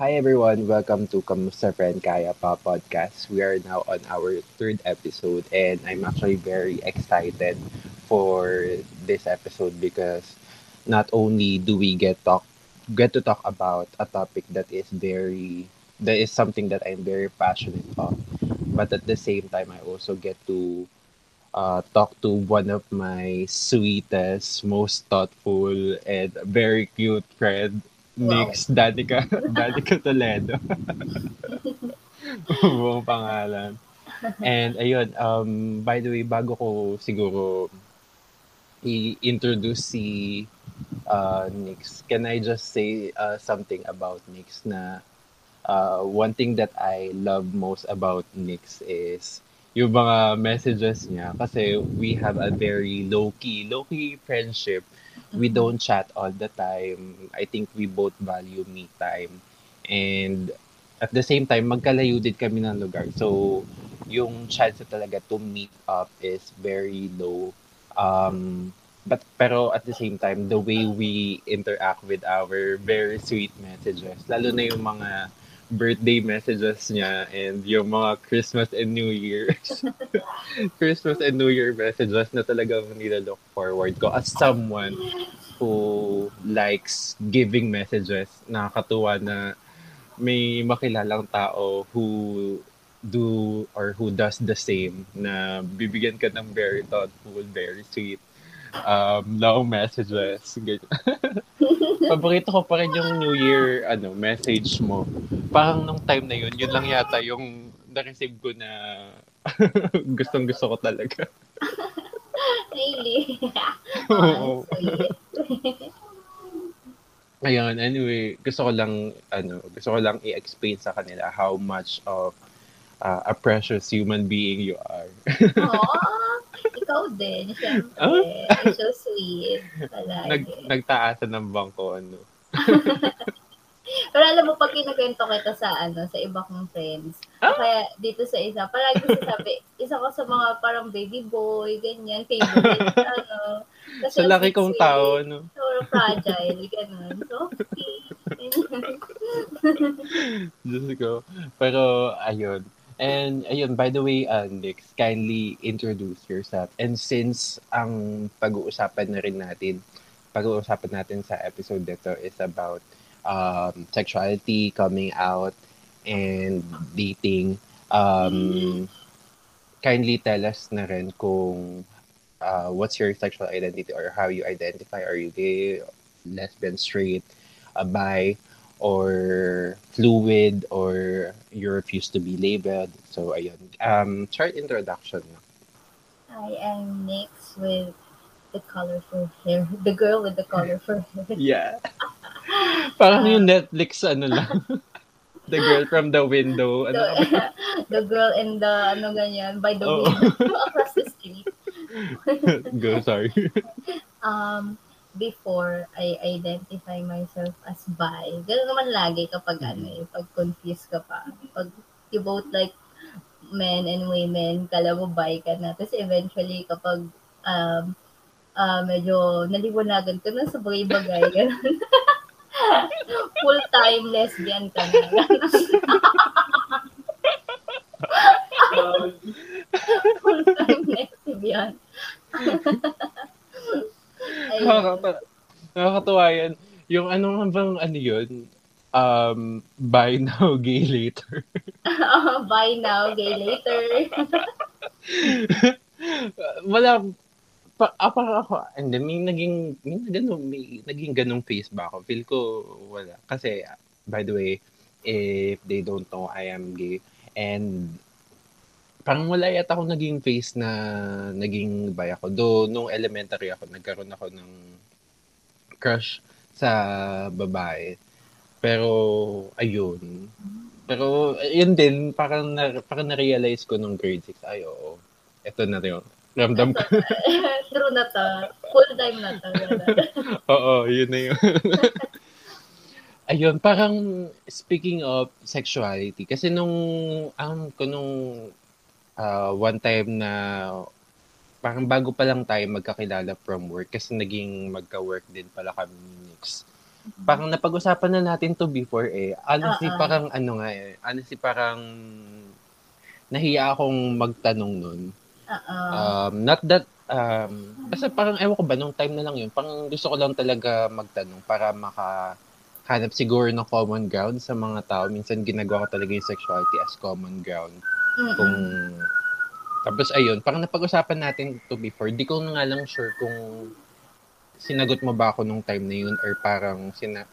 Hi everyone, welcome to Kamusta Friend Kaya Pa podcast. We are now on our third episode and I'm actually very excited for this episode because not only do we get talk get to talk about a topic that is very that is something that I'm very passionate of, but at the same time I also get to uh, talk to one of my sweetest, most thoughtful, and very cute friend Wow. Nix Danica, Danica Toledo. Buong pangalan. And ayun, um, by the way, bago ko siguro i-introduce si uh, Nix, can I just say uh, something about Nix na uh, one thing that I love most about Nix is yung mga messages niya kasi we have a very low-key, low-key friendship we don't chat all the time. I think we both value me time. And at the same time, magkalayo din kami ng lugar. So, yung chance talaga to meet up is very low. Um, but pero at the same time, the way we interact with our very sweet messages, lalo na yung mga birthday messages niya and yung mga Christmas and New Year's Christmas and New Year messages na talagang nilalook forward ko as someone who likes giving messages. Nakakatuwa na may makilalang tao who do or who does the same na bibigyan ka ng very thoughtful, very sweet um, long messages. Paborito ko pa rin yung New Year ano, message mo. Parang nung time na yun, yun lang yata yung na-receive ko na gustong gusto ko talaga. Really? Oo. Ah. Ayun, anyway, gusto ko lang, ano, gusto ko lang i-explain sa kanila how much of uh, a precious human being you are. Aw, ikaw din, syempre. You're so sweet. Nag, nagtaasan ng bangko, ano. Pero alam mo, pag kinagwento kita sa, ano, sa iba kong friends, Ah? kaya dito sa isa, palagi sasabi, isa ko sa mga parang baby boy, ganyan, favorite, ano. Kasi Sa laki kong sweet, tao, no. So fragile, ganun. So. Diyos ko. Pero, ayun. And, ayun, by the way, uh, Nix, kindly introduce yourself. And since ang pag-uusapan na rin natin, pag-uusapan natin sa episode nito is about um, sexuality, coming out, and dating, um, kindly tell us na rin kung uh, what's your sexual identity or how you identify. Are you gay, lesbian, straight, a bi, or fluid, or you refuse to be labeled? So, ayun. Um, short introduction. no? I am mixed with the colorful hair. The girl with the colorful hair. Yeah. Parang yung Netflix, ano lang. the girl from the window. Ano the, the girl in the, ano ganyan, by the Oo. window across the street. Go, sorry. Um, before, I identify myself as bi. Ganun naman lagi kapag ano eh, pag confused ka pa. Pag you both like men and women, kala mo bi ka na. Tapos eventually, kapag um, ah medyo naliwanagan ka na sa bagay-bagay, ganun. Full-time lesbian ka na. Full-time lesbian. Ayun. Nakakata- Nakakatuwa yan. Yung ano nga bang ano yun? Um, buy now, gay later. Bye now, gay later. Wala, pa, ah, parang ako, hindi, may naging, may ganun, may naging ganung face ba ako? Feel ko, wala. Kasi, by the way, if they don't know, I am gay. And, parang wala yata ako naging face na naging bi ako. Though, nung elementary ako, nagkaroon ako ng crush sa babae. Pero, ayun. Pero, yun din, parang, na, parang na-realize ko nung grade 6, ay, oo, ito na rin. Ramdam ko. True na to. Full time na to. Oo, yun na yun. Ayun, parang speaking of sexuality, kasi nung, ang ko nung ah, one time na parang bago pa lang tayo magkakilala from work kasi naging magka-work din pala kami ni Nix. parang napag-usapan na natin to before eh. Honestly, Oo. parang ano nga eh. Honestly, parang nahiya akong magtanong nun. Oo. Um, not that, um, kasi parang ewan ko ba, nung time na lang yun, parang gusto ko lang talaga magtanong para makahanap siguro ng common ground sa mga tao. Minsan ginagawa ko talaga yung sexuality as common ground. Mm-mm. Kung, tapos ayun, parang napag-usapan natin to before. Di ko nga lang sure kung sinagot mo ba ako nung time na yun or parang sina...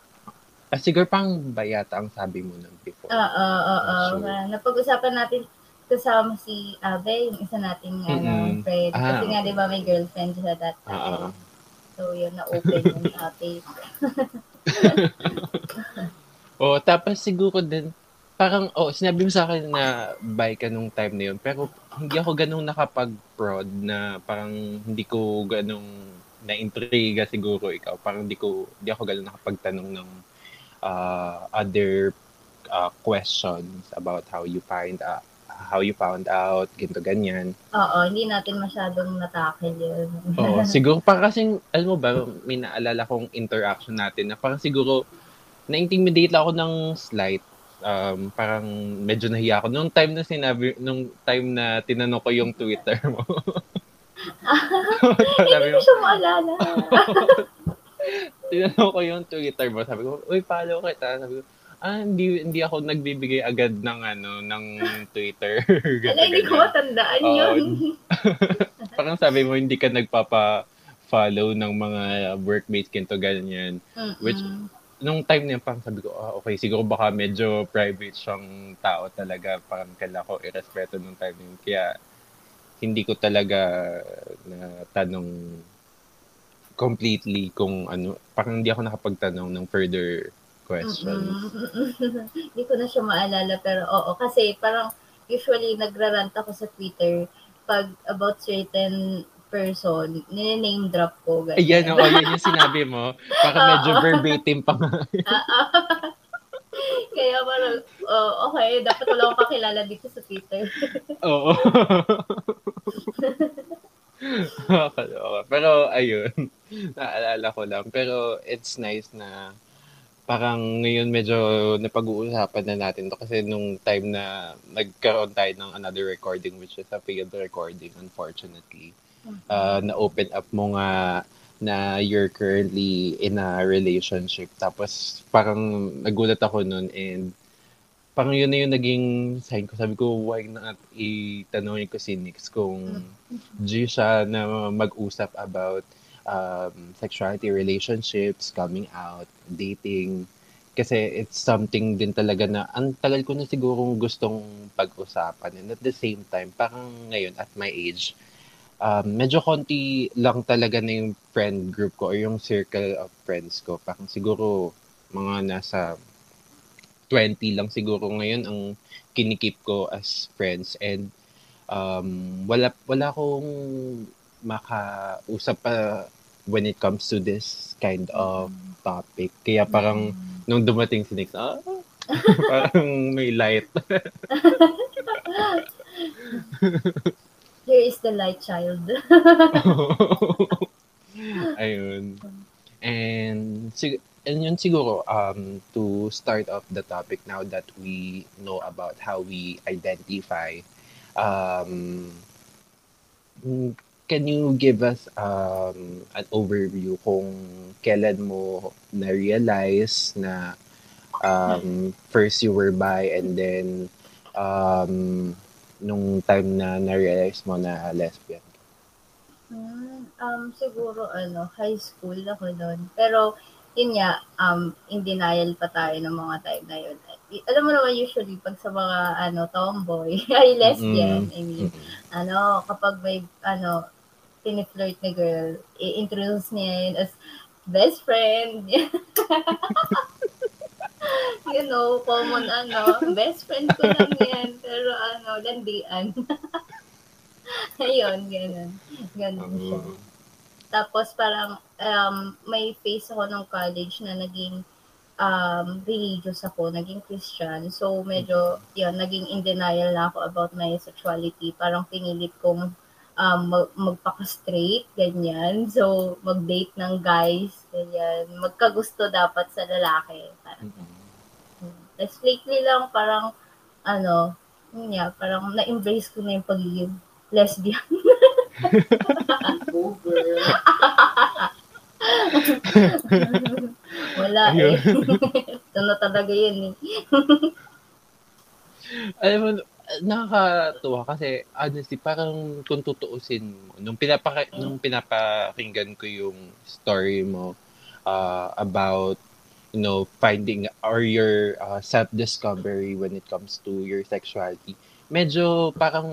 Ah, siguro pang bayata ang sabi mo nun before. Oo, oo, oo. Ah, Napag-usapan natin kasama si Ave, yung isa nating ano, Mm-mm. friend. Ah, Kasi nga, okay. di ba, may girlfriend siya that Oo. time. So, yun, na-open yung topic. Oh, tapos siguro din, parang, oh, sinabi mo sa akin na bye ka nung time na yun, pero hindi ako ganong nakapag-prod na parang hindi ko ganong na-intriga siguro ikaw. Parang hindi ko, hindi ako ganong nakapagtanong ng uh, other uh, questions about how you find uh, how you found out, ganito ganyan. Oo, hindi natin masyadong natakil yun. Oo, siguro parang kasing, alam mo ba, may naalala kong interaction natin na parang siguro na-intimidate ako ng slight. Um, parang medyo nahiya ako. Nung time na sinabi, nung time na tinanong ko yung Twitter mo. Hindi ko siya maalala. tinanong ko yung Twitter mo. Sabi ko, uy, follow kita. Sabi ko, ah, hindi, hindi ako nagbibigay agad ng ano, ng Twitter. Ano, Ganito, hindi ko matandaan Oo. yun. parang sabi mo, hindi ka nagpapa-follow ng mga workmates, kinto, ganyan. Mm-mm. Which, nung time na yun, parang sabi ko, ah, okay, siguro baka medyo private siyang tao talaga. Parang kailangan ko irespeto nung time na yun. Kaya, hindi ko talaga na tanong completely kung ano, parang hindi ako nakapagtanong ng further questions. Hindi ko na siya maalala pero oo kasi parang usually nagrarant ako sa Twitter pag about certain person, name drop ko. ganyan. Ayan, oo, yan yung sinabi mo. Parang medyo verbatim pa nga. Kaya parang, oh, okay, dapat wala akong pakilala dito sa Twitter. Oo. Pero ayun, naalala ko lang. Pero it's nice na parang ngayon medyo napag-uusapan na natin to kasi nung time na nagkaroon tayo ng another recording which is a field recording unfortunately uh, na-open up mo nga na you're currently in a relationship tapos parang nagulat ako nun and parang yun na yung naging sign ko. Sabi ko, why not itanongin ko si Nix kung G siya na mag-usap about um, sexuality, relationships, coming out, dating. Kasi it's something din talaga na ang tagal ko na sigurong gustong pag-usapan. And at the same time, parang ngayon at my age, um, medyo konti lang talaga na yung friend group ko or yung circle of friends ko. Parang siguro mga nasa 20 lang siguro ngayon ang kinikip ko as friends and um, wala wala akong makausap pa when it comes to this kind of topic. Kaya parang nung dumating si Nix, ah, parang may light. Here is the light child. Ayun. And, sig- and yun siguro, um, to start off the topic now that we know about how we identify, um, can you give us um, an overview kung kailan mo na-realize na um, first you were bi and then um, nung time na na-realize mo na lesbian? Hmm, um, siguro, ano, high school ako noon. Pero, yun nga, um, in denial pa tayo ng mga time na yun. I- Alam mo naman usually, pag sa mga, ano, tomboy, ay lesbian, I mean, ano, kapag may, ano, tiniflirt na girl, i-introduce niya yun as best friend. you know, common, ano, best friend ko lang yan, pero, ano, landian. Ayun, ganun. Ganun siya. Um, Tapos parang um, may phase ako ng college na naging um, religious ako, naging Christian. So medyo, yun, naging in denial na ako about my sexuality. Parang pinilit kong um, mag- magpaka-straight, ganyan. So, mag-date ng guys, ganyan. Magkagusto dapat sa lalaki. Parang, Mm-mm. Tapos lately lang, parang, ano, yun nga, parang na-embrace ko na yung pagiging lesbian. Girl. Wala eh. Ito na talaga yun eh. Alam mo, nakakatuwa kasi honestly, parang kung tutuusin mo, nung, pinapaka, nung pinapakinggan ko yung story mo uh, about you know, finding or your uh, self-discovery when it comes to your sexuality, medyo parang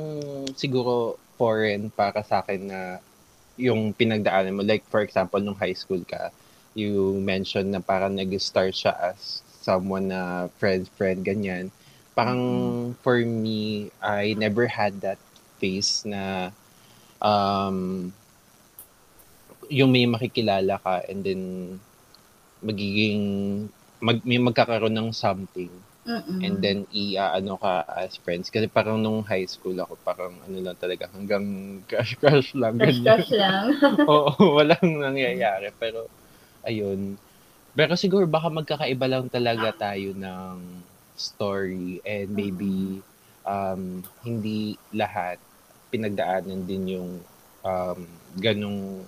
siguro foreign para sa akin na yung pinagdaanan mo. Like, for example, nung high school ka, you mentioned na parang nag-start siya as someone na friend-friend, ganyan. Parang for me, I never had that phase na um, yung may makikilala ka and then magiging mag, may magkakaroon ng something Mm-mm. and then i-ano ka as friends kasi parang nung high school ako parang ano lang talaga hanggang crush crush lang Crush, crush lang. Oo, walang nangyayari. Pero, ayun. Pero siguro baka magkakaiba lang talaga tayo ng story and maybe um, hindi lahat pinagdaanan din yung um, ganong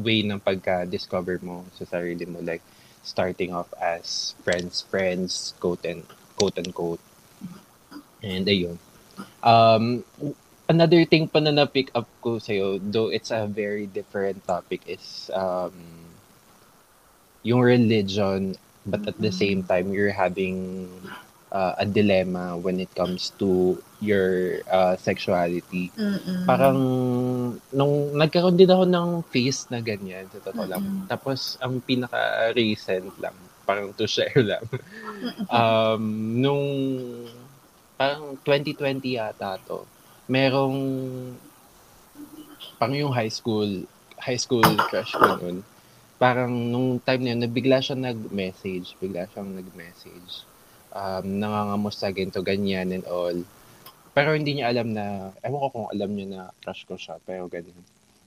way ng pagka-discover mo sa sarili mo. Like, starting off as friends, friends, quote and quote unquote. And ayun. Um, another thing pa na na-pick up ko sa'yo, though it's a very different topic, is um, yung religion, but at the same time, you're having uh, a dilemma when it comes to your uh, sexuality. Mm-mm. Parang, nung nagkaroon din ako ng face na ganyan, sa totoo lang. Tapos, ang pinaka-recent lang, parang to share lang, um, nung parang 2020 yata to, merong parang yung high school, high school crush ko nun. Parang nung time na yun, nabigla siya nag-message, bigla siyang nag-message. Um, nangangamusta ganito, ganyan and all. Pero hindi niya alam na, ewan ko kung alam niya na crush ko siya, pero ganyan.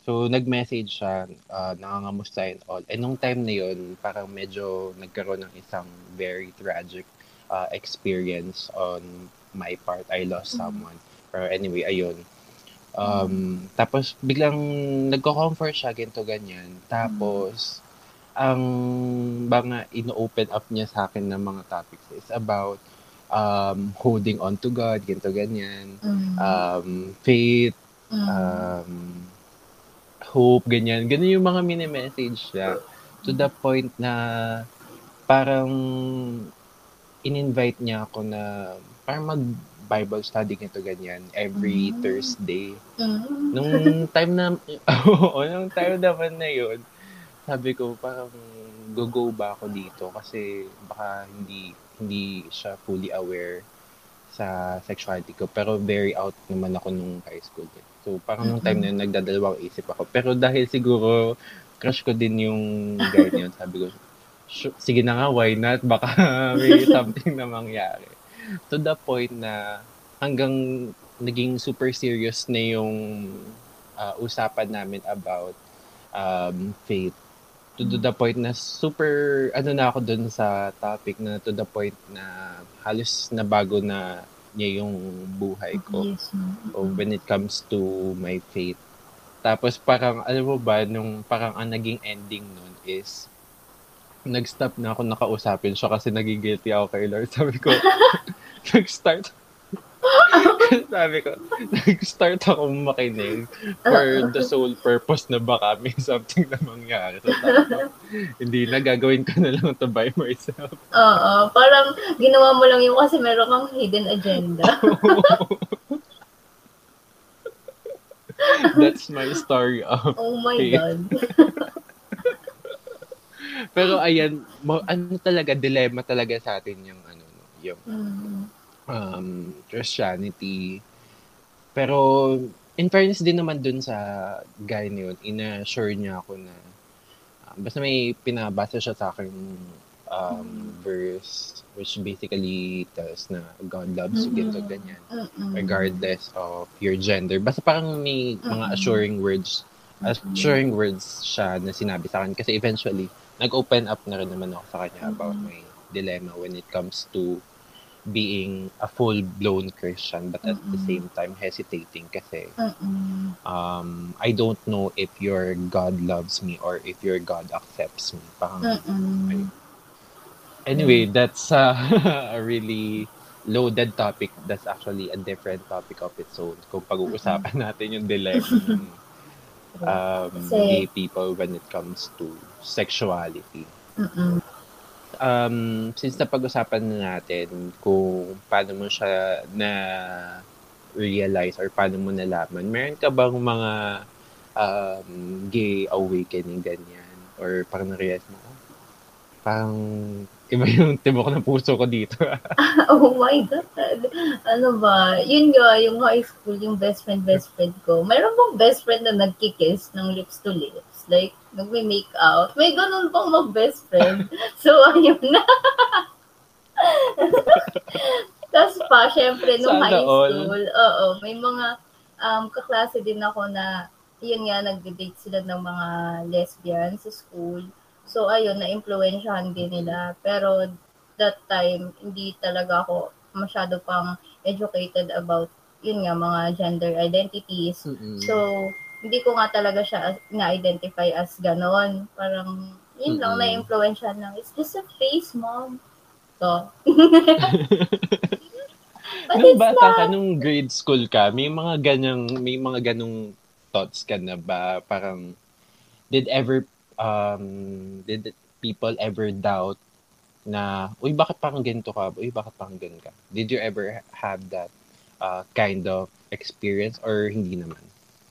So, nag-message siya, uh, nangangamusta and all. And nung time na yun, parang medyo nagkaroon ng isang very tragic uh, experience on my part. I lost someone. Pero anyway, ayun. Um, Tapos, biglang nagko-comfort siya, ganito, ganyan. Tapos, ang mga ino-open up niya sa akin ng mga topics is about um, holding on to God, ganito, ganyan. Mm. Um, faith, Mm. um, hope, ganyan. Ganun yung mga mini-message niya. To the point na parang in-invite niya ako na parang mag-Bible study ganito ganyan every Mm. Thursday. Mm. Nung time na, oo, nung time naman na yun, sabi ko parang go-go ba ako dito kasi baka hindi hindi siya fully aware sa sexuality ko pero very out naman ako nung high school. eh. So parang nung time na yun, nagdadalawang isip ako. Pero dahil siguro crush ko din yung guy na yun, sabi ko, "Sure, sige na nga, why not? Baka may something na mangyari. To the point na hanggang naging super serious na yung uh, usapan namin about um, faith. To the point na super, ano na ako dun sa topic na to the point na halos nabago na niya yung buhay ko Yes, no. when it comes to my faith. Tapos parang, alam mo ba, nung parang ang naging ending nun is, nag-stop na ako nakausapin siya kasi nagigilty ako kay Lord. Sabi ko, nag-start, sabi ko, nag-start ako makinig for the sole purpose na baka may something na mangyari. So, ko, hindi na, gagawin ko na lang to by myself. Oo, parang ginawa mo lang yun kasi meron kang hidden agenda. That's my story of Oh my Okay. God. Pero ayan, mo, ano talaga, dilemma talaga sa atin yung ano, no, yung Mm. Um, Christianity. Pero in fairness din naman dun sa guy na yun, ina-assure niya ako na ah, basta may pinabasa siya sa akin um, verse which basically tells na God loves you, ganito, ganyan. Regardless of your gender. Basta parang may mga assuring words assuring words siya na sinabi sa akin. Kasi eventually, nag-open up na rin naman ako sa kanya about my dilemma when it comes to being a full-blown Christian but at the Mhm. same time hesitating kasi Mm-mm. um, I don't know if your God loves me or if your God accepts me. Parang, Mm-mm. Anyway, that's uh, a really loaded topic. That's actually a different topic of its own. Kung pag-uusapan natin yung dilemma ng um, Kasi- gay people when it comes to sexuality. Mm-mm. Um, since napag-usapan na natin kung paano mo siya na realize or paano mo nalaman, meron ka bang mga um, gay awakening ganyan? Or parang na-realize mo, "Oh, parang iba yung tibok ng puso ko dito. Oh my God. Ano ba? Yun nga, yung high school, yung best friend, best friend ko. Mayroon bang best friend na nagkikiss ng lips to lips? Like, nagme-make out. May ganun pang mga best friend. So, ayun na. Tapos pa, syempre, nung Sana high all. school, oo, may mga um, kaklase din ako na, yun nga, nagde-date sila ng mga lesbian sa school. So, ayun, na-influensyahan din nila. Pero, that time, hindi talaga ako masyado pang educated about, yun nga, mga gender identities. So, hindi ko nga talaga siya na-identify as ganon. Parang, yun lang, Mm-mm. na-influensyahan lang. It's just a face, mom. So, But nung bata not. ka, nung grade school ka, may mga ganyang, may mga ganong thoughts ka na ba? Parang, did ever, um, did people ever doubt na, uy, bakit parang ganito ka? Uy, bakit parang ganun ka? Did you ever have that uh, kind of experience or hindi naman?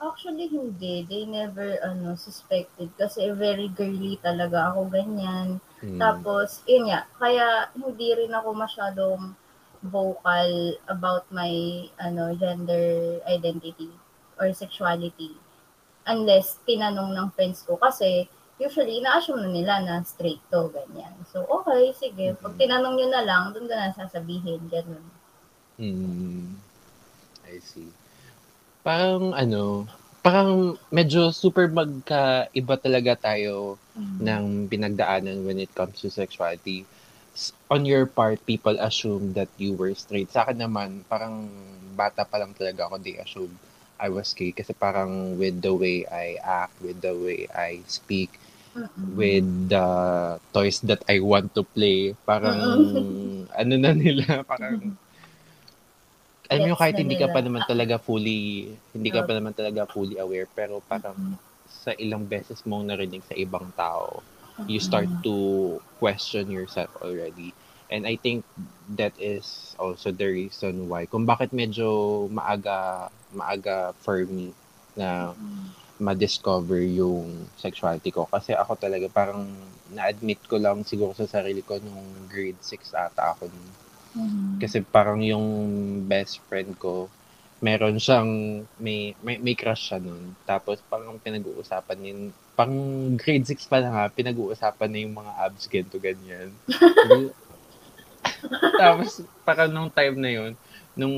Actually, hindi. They never, ano, suspected. Kasi very girly talaga ako, ganyan. Hmm. Tapos, yun nga, kaya hindi rin ako masyadong vocal about my ano gender identity or sexuality unless tinanong ng friends ko kasi usually na-assume na nila na straight to ganyan. So okay, sige, pag Mhm. tinanong nyo na lang, doon ko na sasabihin ganun. Mm, I see. Parang ano, parang medyo super magkaiba talaga tayo ng pinagdaanan when it comes to sexuality. On your part, people assume that you were straight. Sa akin naman, parang bata pa lang talaga ako, they assume I was gay. Kasi parang with the way I act, with the way I speak, Mm-mm. with the toys that I want to play, parang ano na nila, parang mo Gets kahit hindi ka pa naman talaga fully hindi ka Oh. pa naman talaga fully aware pero parang sa ilang beses mong narinig sa ibang tao you start to question yourself already. And I think that is also the reason why kung bakit medyo maaga maaga for me na ma-discover yung sexuality ko. Kasi ako talaga parang na-admit ko lang siguro sa sarili ko nung grade 6 ata ako nun. Mhm. Kasi parang yung best friend ko, meron siyang, may, may, may crush siya nun. Tapos parang pinag-uusapan yun, pang grade 6 pa lang ha, pinag-uusapan na yung mga abs, ganito, ganyan. Tapos parang nung time na yun, nung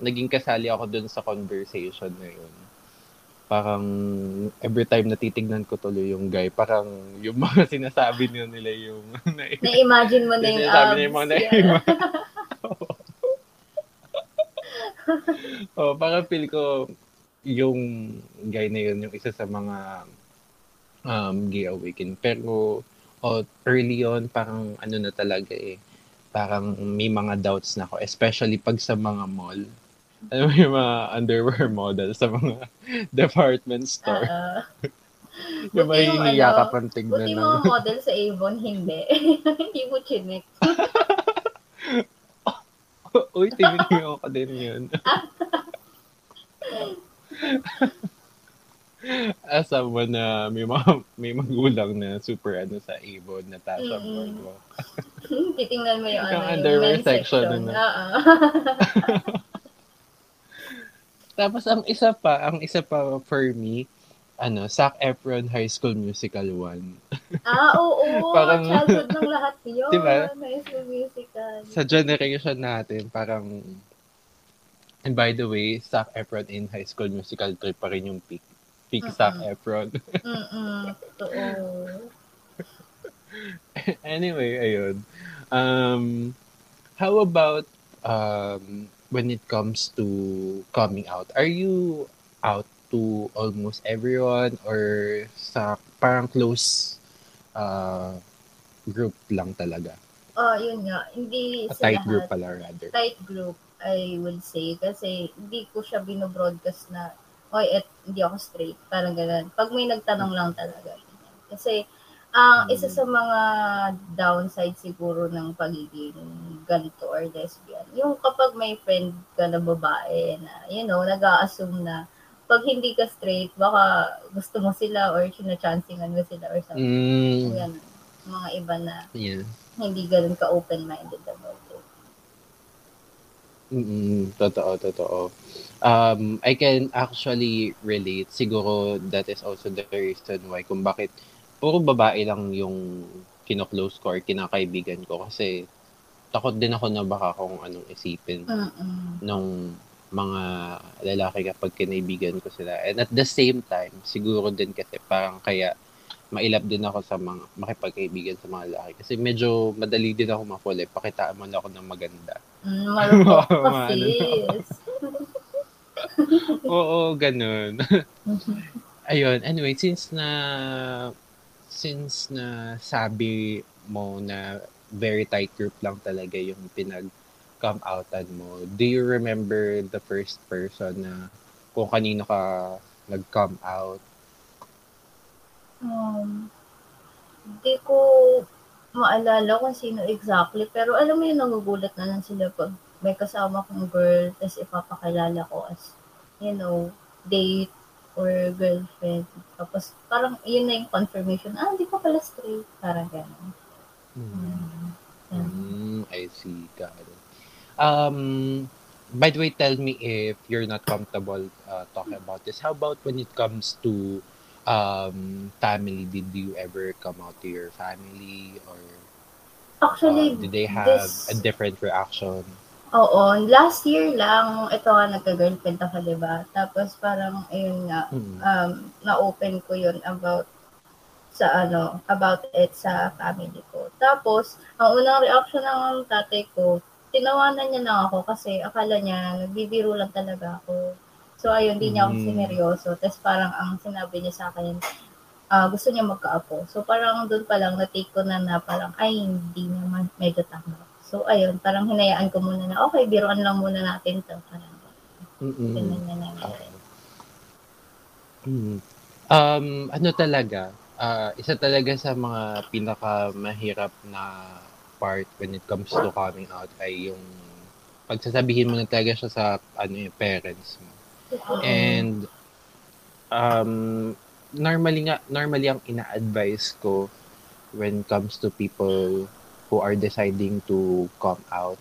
naging kasali ako dun sa conversation na yun, parang every time natitignan ko tuloy yung guy, parang yung mga sinasabi nila nila yung Na-imagine mo na yung Sinasabi niya yung mga na- oh, parang feel ko yung guy na yun, yung isa sa mga um, gay awakening. Pero oh, early on, parang ano na talaga eh, parang may mga doubts na ako, especially pag sa mga mall. Ano yung mga underwear model sa mga department store. Oo. yung yung mahihiya ano, ka pang tignan Buti mga model sa Avon, hindi. hindi mo chinek. Uy, tinignan ko din yun. As someone na may, mga, may magulang na super ano sa Avon, Natasha Mm-mm. Boardwalk. Titingnan mo yung, Yung ano, underwear section, section. Oo. Tapos ang isa pa, ang isa pa for me ano, Zac Efron High School Musical 1. Ah, oo. Parang- childhood ng lahat yun. Diba? High School Musical. Sa generation natin, parang And by the way, Zac Efron in High School Musical 3 pa rin yung peak. Peak Zac Mm-mm. Efron. Mm-mm. Totoo. anyway, ayun. Um, how about um, when it comes to coming out? Are you out to almost everyone or sa parang close uh, group lang talaga? Oh, yun nga. Hindi A sa tight lahat. group pala rather. Tight group, I would say. Kasi hindi ko siya binobroadcast na, oy, et, hindi ako straight. Parang ganun. Pag may nagtanong lang talaga. Kasi, ang Mm. isa sa mga downside siguro ng pagiging ganito or lesbian, yung kapag may friend ka na babae na, you know, nag-a-assume na pag hindi ka straight, baka gusto mo sila or sinachancingan mo sila or something. Mm, Yan. Mga iba na yeah. hindi ganun ka open-minded about it. Mm, totoo, totoo. Um, I can actually relate. Siguro that is also the reason why kung bakit puro babae lang yung kino-close ko or kinakaibigan ko kasi takot din ako na baka kung anong isipin Mm-mm. nung mga lalaki kapag kinaibigan ko sila. And at the same time, siguro din kasi parang kaya mailap din ako sa mga makipagkaibigan sa mga lalaki. Kasi medyo madali din ako ma-fall eh. Pakitaan mo na ako ng maganda. Mm. Oo, ganun. Ayun, anyway, since na since na sabi mo na very tight group lang talaga yung pinag come outan mo, do you remember the first person na kung kanino ka nag-come out? um, hindi ko maalala kung sino exactly, pero alam mo yun, nagugulat na lang sila pag may kasama kong girl, tapos ipapakilala ko as, you know, date or girlfriend. Tapos parang yun na yung confirmation, ah, hindi ka pala straight. Parang gano'n. Hmm. Yan. Mm, I see. Got it. Um, by the way, tell me if you're not comfortable uh, talking about this. How about when it comes to um, family? Did you ever come out to your family or Actually, uh, did they have this- a different reaction? Oo, last year lang, ito nga, nagka-girlfriend ako, di ba? Tapos parang, ayun nga, Mm. um, na-open ko yun about sa ano, about it sa family ko. Tapos, ang unang reaction ng tatay ko, tinawanan niya lang ako kasi akala niya, nagbibiro lang talaga ako. So, ayun, di niya ako Mm. sineryoso. Tapos parang ang sinabi niya sa akin, ah, gusto niya magkaapo. So, parang doon pa lang, na-take ko na na parang, ay, hindi naman, medyo tama. So, ayun, parang hinayaan ko muna na, okay, biroan lang muna natin to. Parang, Mm-mm. ganun na nangyari. Okay. Mm. Um, ano talaga, ah, isa talaga sa mga pinakamahirap na part when it comes to coming out ay yung pagsasabihin mo na talaga siya sa ano yung parents mo. And um normally nga normally ang ina-advise ko when it comes to people who are deciding to come out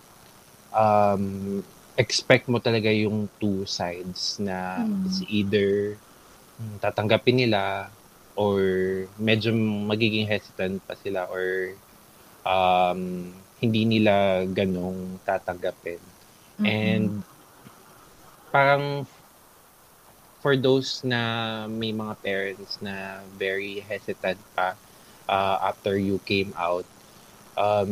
um expect mo talaga yung two sides na Mm. it's either mm, tatanggapin nila or medyo magiging hesitant pa sila or um hindi nila ganong tatanggapin. Mm-mm. And parang for those na may mga parents na very hesitant pa uh, after you came out, um,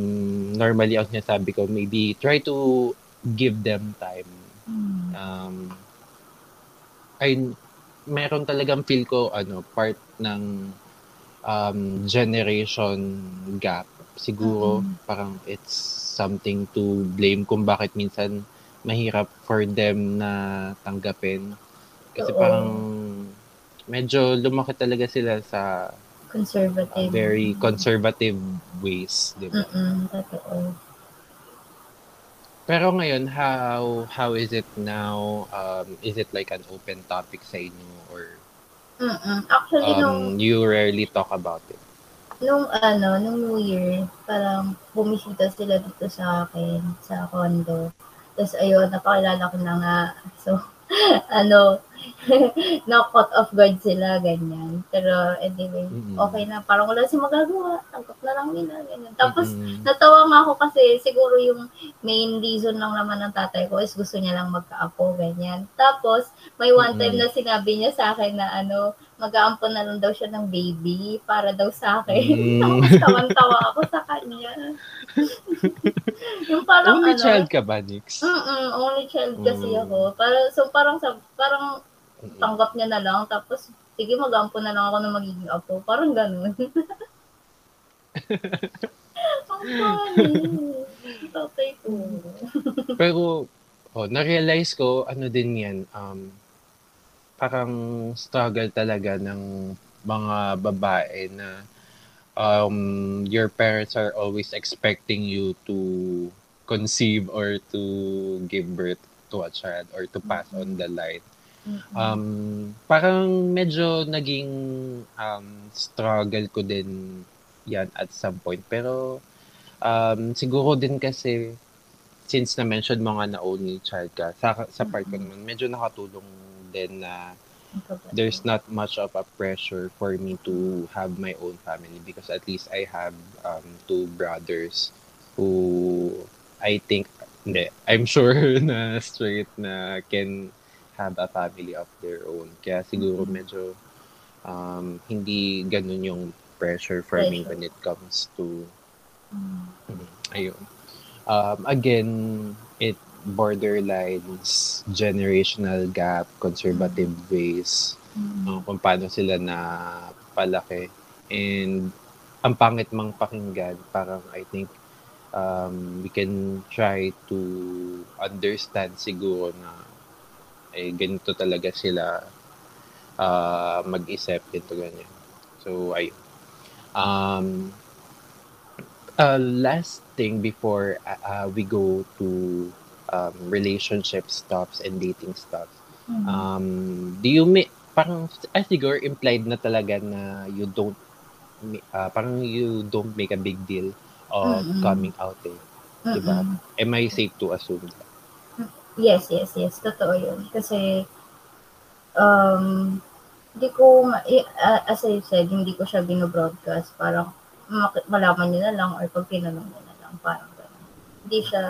normally ang sinasabi ko, maybe try to give them time. Mm. Um, ay, meron talagang feel ko, ano, part ng um, generation gap. Siguro, Mm. parang it's something to blame kung bakit minsan mahirap for them na tanggapin. Kasi Oo. parang medyo lumaki talaga sila sa uh, Conservative. very conservative ways, di ba? Mm-mm, totoo. Pero ngayon, how how is it now? Um, is it like an open topic sa inyo or Mm-mm. Actually, nung, um, you rarely talk about it? nung ano, nung New Year, parang bumisita sila dito sa akin, sa condo. Tapos ayun, napakilala ko na nga. So, ano, na caught off guard sila, ganyan. Pero anyway, Mm. okay na. Parang wala si magagawa. Tanggap na lang nila, ganyan. Tapos, Mm-mm. natawa nga ako kasi siguro yung main reason lang naman ng tatay ko is gusto niya lang magkaapo, ganyan. Tapos, may one time Mm-mm. na sinabi niya sa akin na ano, mag-aampon na lang daw siya ng baby para daw sa akin. Mm. Tapos, tawan-tawa ako sa kanya. Yung parang Only ano, child ka ba, Nix? Mm-mm, only child kasi Mm. ako. Para, so parang sa, parang tanggap niya na lang. Tapos, sige, mag-ampo na lang ako na magiging apo. Parang ganun. Ang funny. Tatay ko. Pero, oh, na-realize ko, ano din yan, um, parang struggle talaga ng mga babae na um, your parents are always expecting you to conceive or to give birth to a child or to pass on the line. Mm-mm. Um, parang medyo naging um, struggle ko din yan at some point. Pero um, siguro din kasi since na-mention mo nga na only child ka, sa, sa part ko naman, medyo nakatulong din na there's not much of a pressure for me to have my own family because at least I have um, two brothers who I think, hindi, I'm sure na straight na can have a family of their own. Kaya siguro Mhm. medyo um, hindi ganun yung pressure for me Pressure. when it comes to Mm. Ayun. Um, again, borderlines generational gap, conservative ways, Mm. uh, kung paano sila na palaki. And ang pangit mang pakinggan, parang I think um, we can try to understand siguro na eh, ganito talaga sila uh, mag-isip dito ganyan. So, ayun. Um, uh, last thing before uh, we go to um, relationship stuffs and dating stuff. Mm. Um, do you make parang ah, siguro implied na talaga na you don't ah, parang you don't make a big deal of Mm-mm. coming out eh. diba? Mm-mm. Am I safe to assume that? Yes, yes, yes. Totoo yun. Kasi, um, hindi ko, ah, as I said, hindi ko siya binobroadcast. Parang, mak- malaman niyo na lang or pag tinanong niyo na lang. Parang. Hindi siya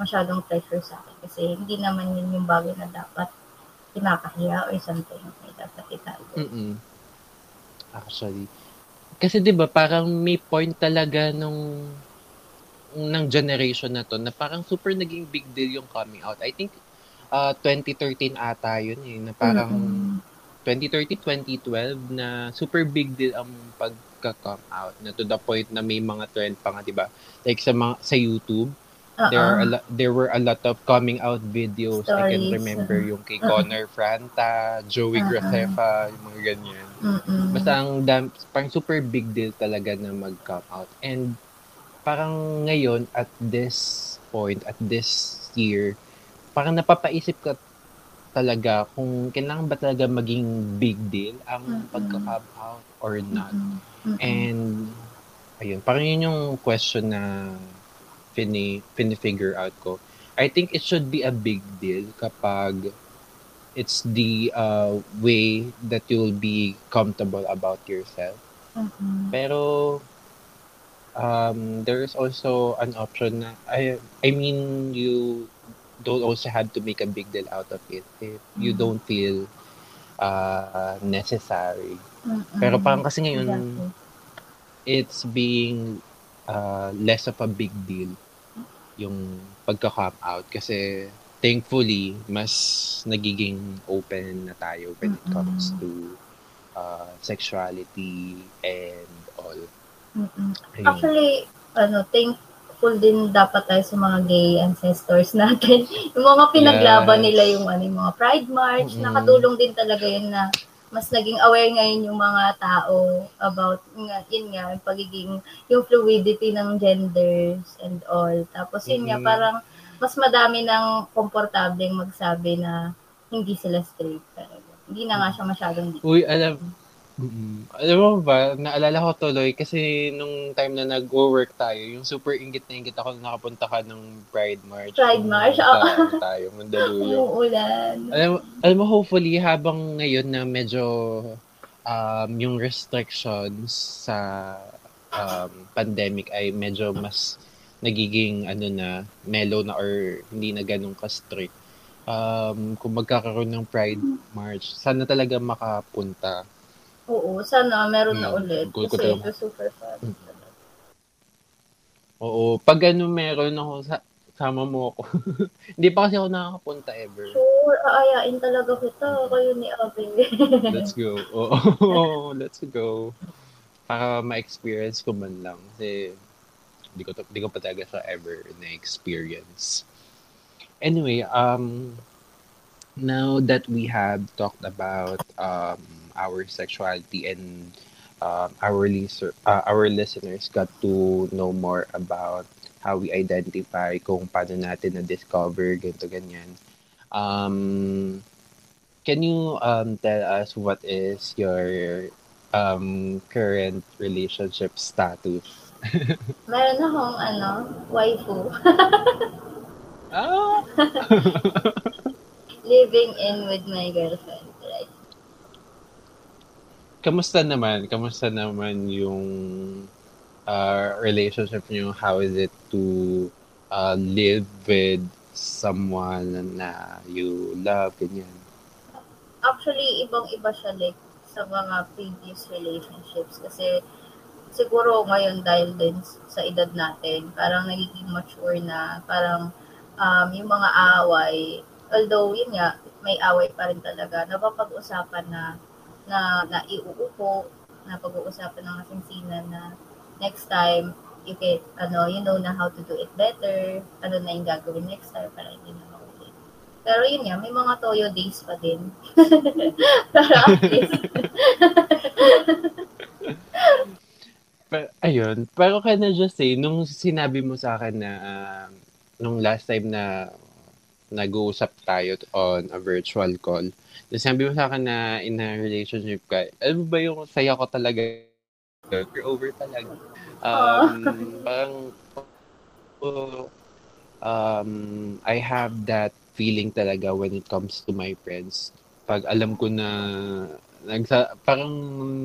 masyadong pressure sa akin. Kasi hindi naman yun yung bagay na dapat kinakahiya or something. May dapat itago. Mm-mm. Actually. Kasi 'di ba parang may point talaga nung ng generation na to na parang super naging big deal yung coming out. I think uh, 2013 ata yun eh, na parang Mm-mm. 2013, 2012 na super big deal ang pagka-come out na to the point na may mga trend pa nga, 'di ba? Like sa mga sa YouTube, there are a Oo. lot, there were a lot of coming out videos. I can Stories, remember uh-uh. yung kay Connor Franta, Joey Uh-uh. Graceffa, yung mga ganyan. Mm-mm. Basta ang dam, parang super big deal talaga na mag-come out. And parang ngayon at this point, at this year, parang napapaisip ka talaga kung kailangan ba talaga maging big deal ang pagka-come out or not. Mm-mm. And ayun, parang yun yung question na fini, fini-figure out ko. I think it should be a big deal kapag it's the uh, way that you'll be comfortable about yourself. Mm-mm. Pero um, there's also an option na I I mean you don't also have to make a big deal out of it if you Mhm. don't feel uh, necessary. Mm-mm. Pero parang kasi ngayon Exactly. it's being uh, less of a big deal yung pagka-come out kasi thankfully mas nagiging open na tayo when it comes Mm-mm. to uh, sexuality and all. Mm-mm. Ayun. Actually, ano, thankful din dapat tayo sa mga gay ancestors natin. yung mga pinaglaban Yes. nila yung ano, yung mga Pride March, Mm-mm. nakatulong din talaga yun na mas naging aware ngayon yung mga tao about nga, yun nga, yung pagiging, yung fluidity ng genders and all. Tapos yun nga, Mm-mm. parang mas madami ng komportableng magsabi na hindi sila straight. Talaga. Hindi na nga siya masyadong Uy, alam, Alam mo ba, naalala ko tuloy kasi nung time na nag-work tayo, yung super ingit na ingit ako na nakapunta ka ng Pride March. Pride March, oo. tayo, Mandaluyong. Umuulan. Alam, alam mo, hopefully, habang ngayon na medyo um, yung restrictions sa um, pandemic ay medyo mas nagiging ano na, mellow na or hindi na ganun ka-strict. Um, kung magkakaroon ng Pride March, sana talaga makapunta. Oo, sana meron na Mm, ulit. ko Kasi talaga. ito super fun. Oo, pag ano meron ako, sa- sama mo ako. hindi pa kasi ako nakakapunta ever. Sure, aayain talaga kita. Kayo ni Abe. Let's go. Oo, let's go. Para ma-experience ko man lang. Kasi hindi ko, hindi ko pa talaga siya ever na-experience. Anyway, um, now that we have talked about um, our sexuality and um, our, listener, uh, our listeners got to know more about how we identify, kung paano natin na-discover, ganito, ganyan. Um, can you um, tell us what is your um, current relationship status? meron akong ano, waifu. Ah! Living in with my girlfriend. Kamusta naman? Kamusta naman yung uh, relationship niyo? How is it to uh, live with someone na you love, ganyan? Actually, ibang-iba siya like sa mga previous relationships kasi siguro ngayon dahil din sa edad natin, parang nagiging mature na, parang um, yung mga away, although yun nga, may away pa rin talaga, napapag-usapan na na, na iuupo, na pag-uusapan ng asinsinan na next time, you can, ano, you know na how to do it better, ano na yung gagawin next time para hindi na maulit. Pero yun nga, may mga toyo days pa din. Pero at Pero, ayun, pero can I just say, nung sinabi mo sa akin na um, nung last time na nag-uusap tayo on a virtual call, nung sinabi mo sa akin na in a relationship ka, alam mo ba yung saya ko talaga? You're over talaga. Um, parang, oh, um, I have that feeling talaga when it comes to my friends. Pag alam ko na nagsa, parang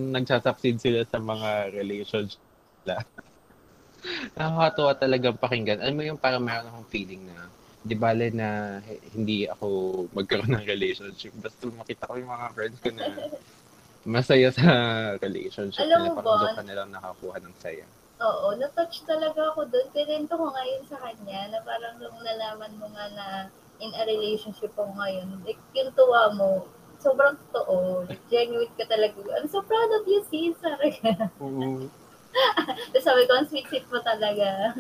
nagsasucceed sila sa mga relationship nila. Nakakatuwa talagang pakinggan. Alam mo yung parang meron akong feeling na di bale na hindi ako magkaroon ng relationship. Basta makita ko yung mga friends ko na masaya sa relationship Alam nila. Parang doon ka nilang nakakuha ng saya. oo, na-touch talaga ako doon. Kinento ko ngayon sa kanya na parang nung nalaman mo nga na in a relationship ako ngayon, like, yung tuwa mo, sobrang totoo. Genuine ka talaga. I'm so proud of you, sis. Sabi ka. Oo. Tapos sabi ko, ang sweet-sweet mo talaga.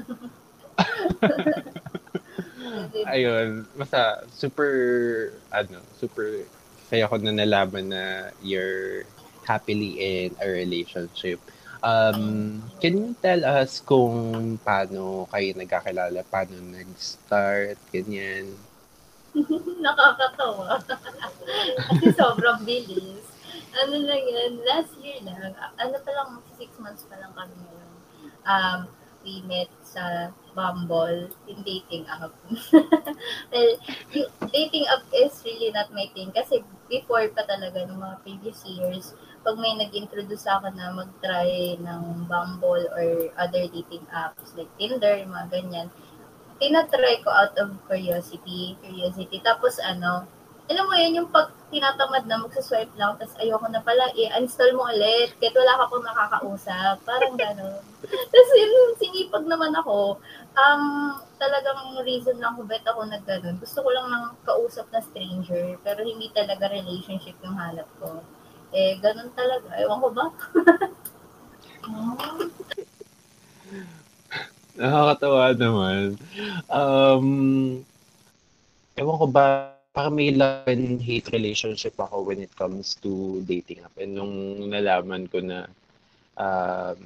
Ayun, basta super, ano, super saya ko na nalaman na you're happily in a relationship. Um, can you tell us kung paano kayo nagkakilala, paano nag-start, ganyan? Nakakatawa. Kasi sobrang bilis. Ano lang yan, last year lang, ano pa lang, six months pa lang kami ngayon. Um, we met sa Bumble in dating app. well, dating app is really not my thing kasi before pa talaga ng mga previous years, pag may nag-introduce akin na mag-try ng Bumble or other dating apps like Tinder, mga ganyan, tinatry ko out of curiosity, curiosity. Tapos ano, alam mo yun, yung pag tinatamad na magsaswipe lang, tapos ayoko na pala, i-install mo ulit, kahit wala ka pong nakakausap, parang gano'n. tapos yun, sinipag naman ako, um, talagang reason lang kung ba't ako nagganon. Gusto ko lang ng kausap na stranger, pero hindi talaga relationship yung hanap ko. Eh, ganun talaga. Ewan ko ba? Nakakatawa naman. Um, ewan ko ba, parang may love and hate relationship ako when it comes to dating app. And nung nalaman ko na, um,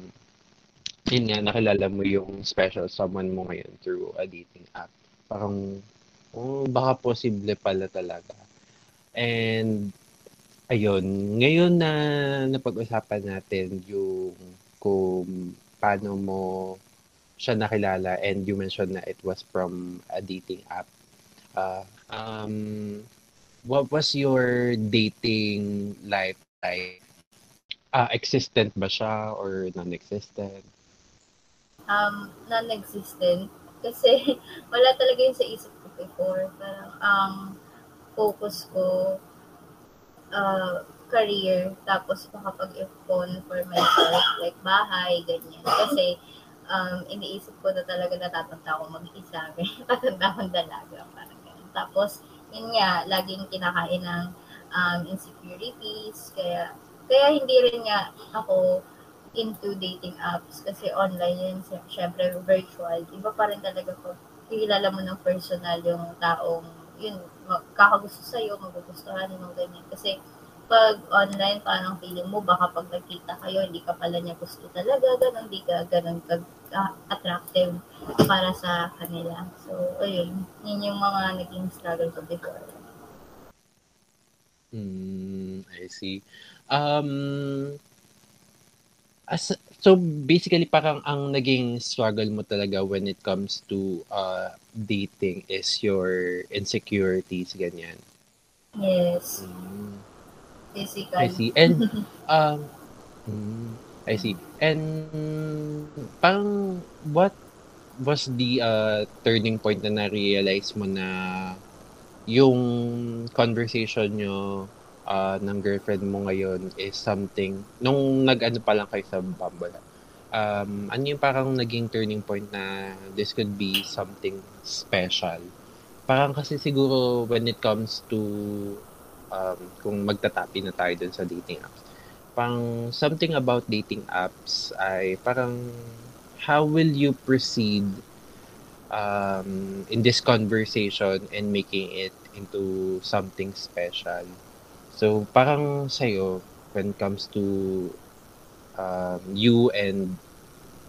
yun nga, nakilala mo yung special someone mo ngayon through a dating app. Parang, oh, baka posible pala talaga. And Ayun, ngayon na napag-usapan natin yung kung paano mo siya nakilala and you mentioned na it was from a dating app. Uh, um, what was your dating life like? Uh, existent ba siya or non-existent? Um, non-existent. Kasi wala talaga yun sa isip ko before. Parang ang um, focus ko uh, career tapos makapag-ipon for myself like bahay, ganyan. Kasi um, iniisip ko na talaga natatanda ako mag-isa. Tatanda akong dalaga. Parang ganyan. Tapos, yun nga, laging kinakain ng um, insecurities. Kaya, kaya hindi rin nga ako into dating apps kasi online yun, syempre virtual. Iba pa rin talaga pag kilala mo ng personal yung taong yun, kakagusto sa'yo, magugustuhan mo, ganyan. Kasi pag online, parang feeling mo, baka pag nagkita kayo, hindi ka pala niya gusto talaga, ganun, hindi ka ganun uh, attractive para sa kanila. So, ayun, yun yung mga naging struggle ko before. Mm, I see. Um, as, so basically parang ang naging struggle mo talaga when it comes to uh, dating is your insecurities, ganyan. Yes. Mm. Physical. I see. And, um, mm, I see. And, parang, what was the uh, turning point na na-realize mo na yung conversation nyo uh, ng girlfriend mo ngayon is something, nung nag-ano pa lang kayo sa Bumble, um, ano yung parang naging turning point na this could be something special? Parang kasi siguro when it comes to um, kung magtatapi na tayo dun sa dating apps. Pang something about dating apps ay parang how will you proceed um, in this conversation and making it into something special. So parang sa'yo, when it comes to um, you and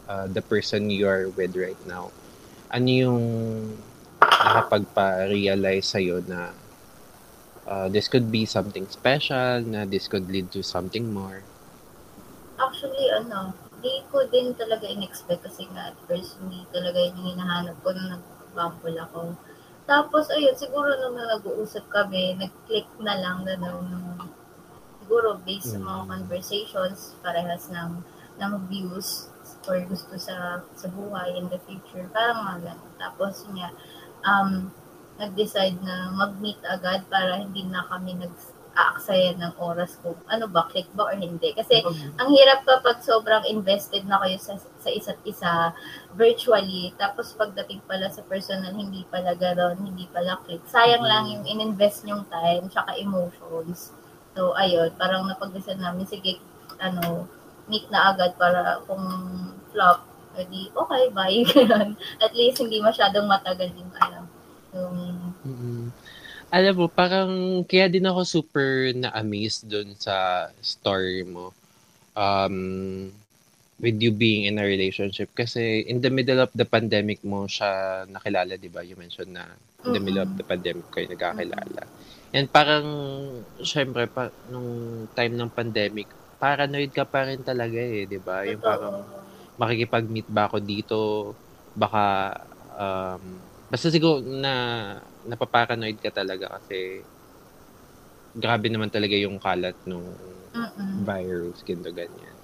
uh, the person you are with right now, ano yung nakapagpa-realize sa'yo na uh, this could be something special, na this could lead to something more? Actually, ano, di ko din talaga in-expect kasi nga at first hindi talaga yun yung hinahanap ko nung nag-bumble ako. Tapos, ayun, siguro nung nag-uusap kami, nag-click na lang gano'n nung siguro based mm. sa mga hmm. conversations, parehas ng, ng views or gusto sa sa buhay in the future. Parang mga ganun. Tapos, nga, um, nag-decide na mag-meet agad para hindi na kami nag aaksaya ng oras kung ano ba, click ba or hindi. Kasi okay. ang hirap kapag sobrang invested na kayo sa, sa isa't isa virtually, tapos pagdating pala sa personal, hindi pala gano'n, hindi pala click. Sayang mm-hmm. lang yung in-invest yung time, tsaka emotions. So, ayun, parang napag-decide namin, sige, ano, meet na agad para kung flop, edi okay, bye. At least hindi masyadong matagal yung ano, yung Mm. Alam mo, parang kaya din ako super na-amazed dun sa story mo. Um, with you being in a relationship. Kasi in the middle of the pandemic mo siya nakilala, di ba? You mentioned na in the middle of the pandemic kayo nagkakilala. And parang, syempre, pa, nung time ng pandemic, paranoid ka pa rin talaga eh, di ba? Yung parang, makikipag-meet ba ako dito, baka, um, basta siguro na napaparanoid ka talaga kasi grabe naman talaga yung kalat nung Mm-mm. virus, ganito ganyan.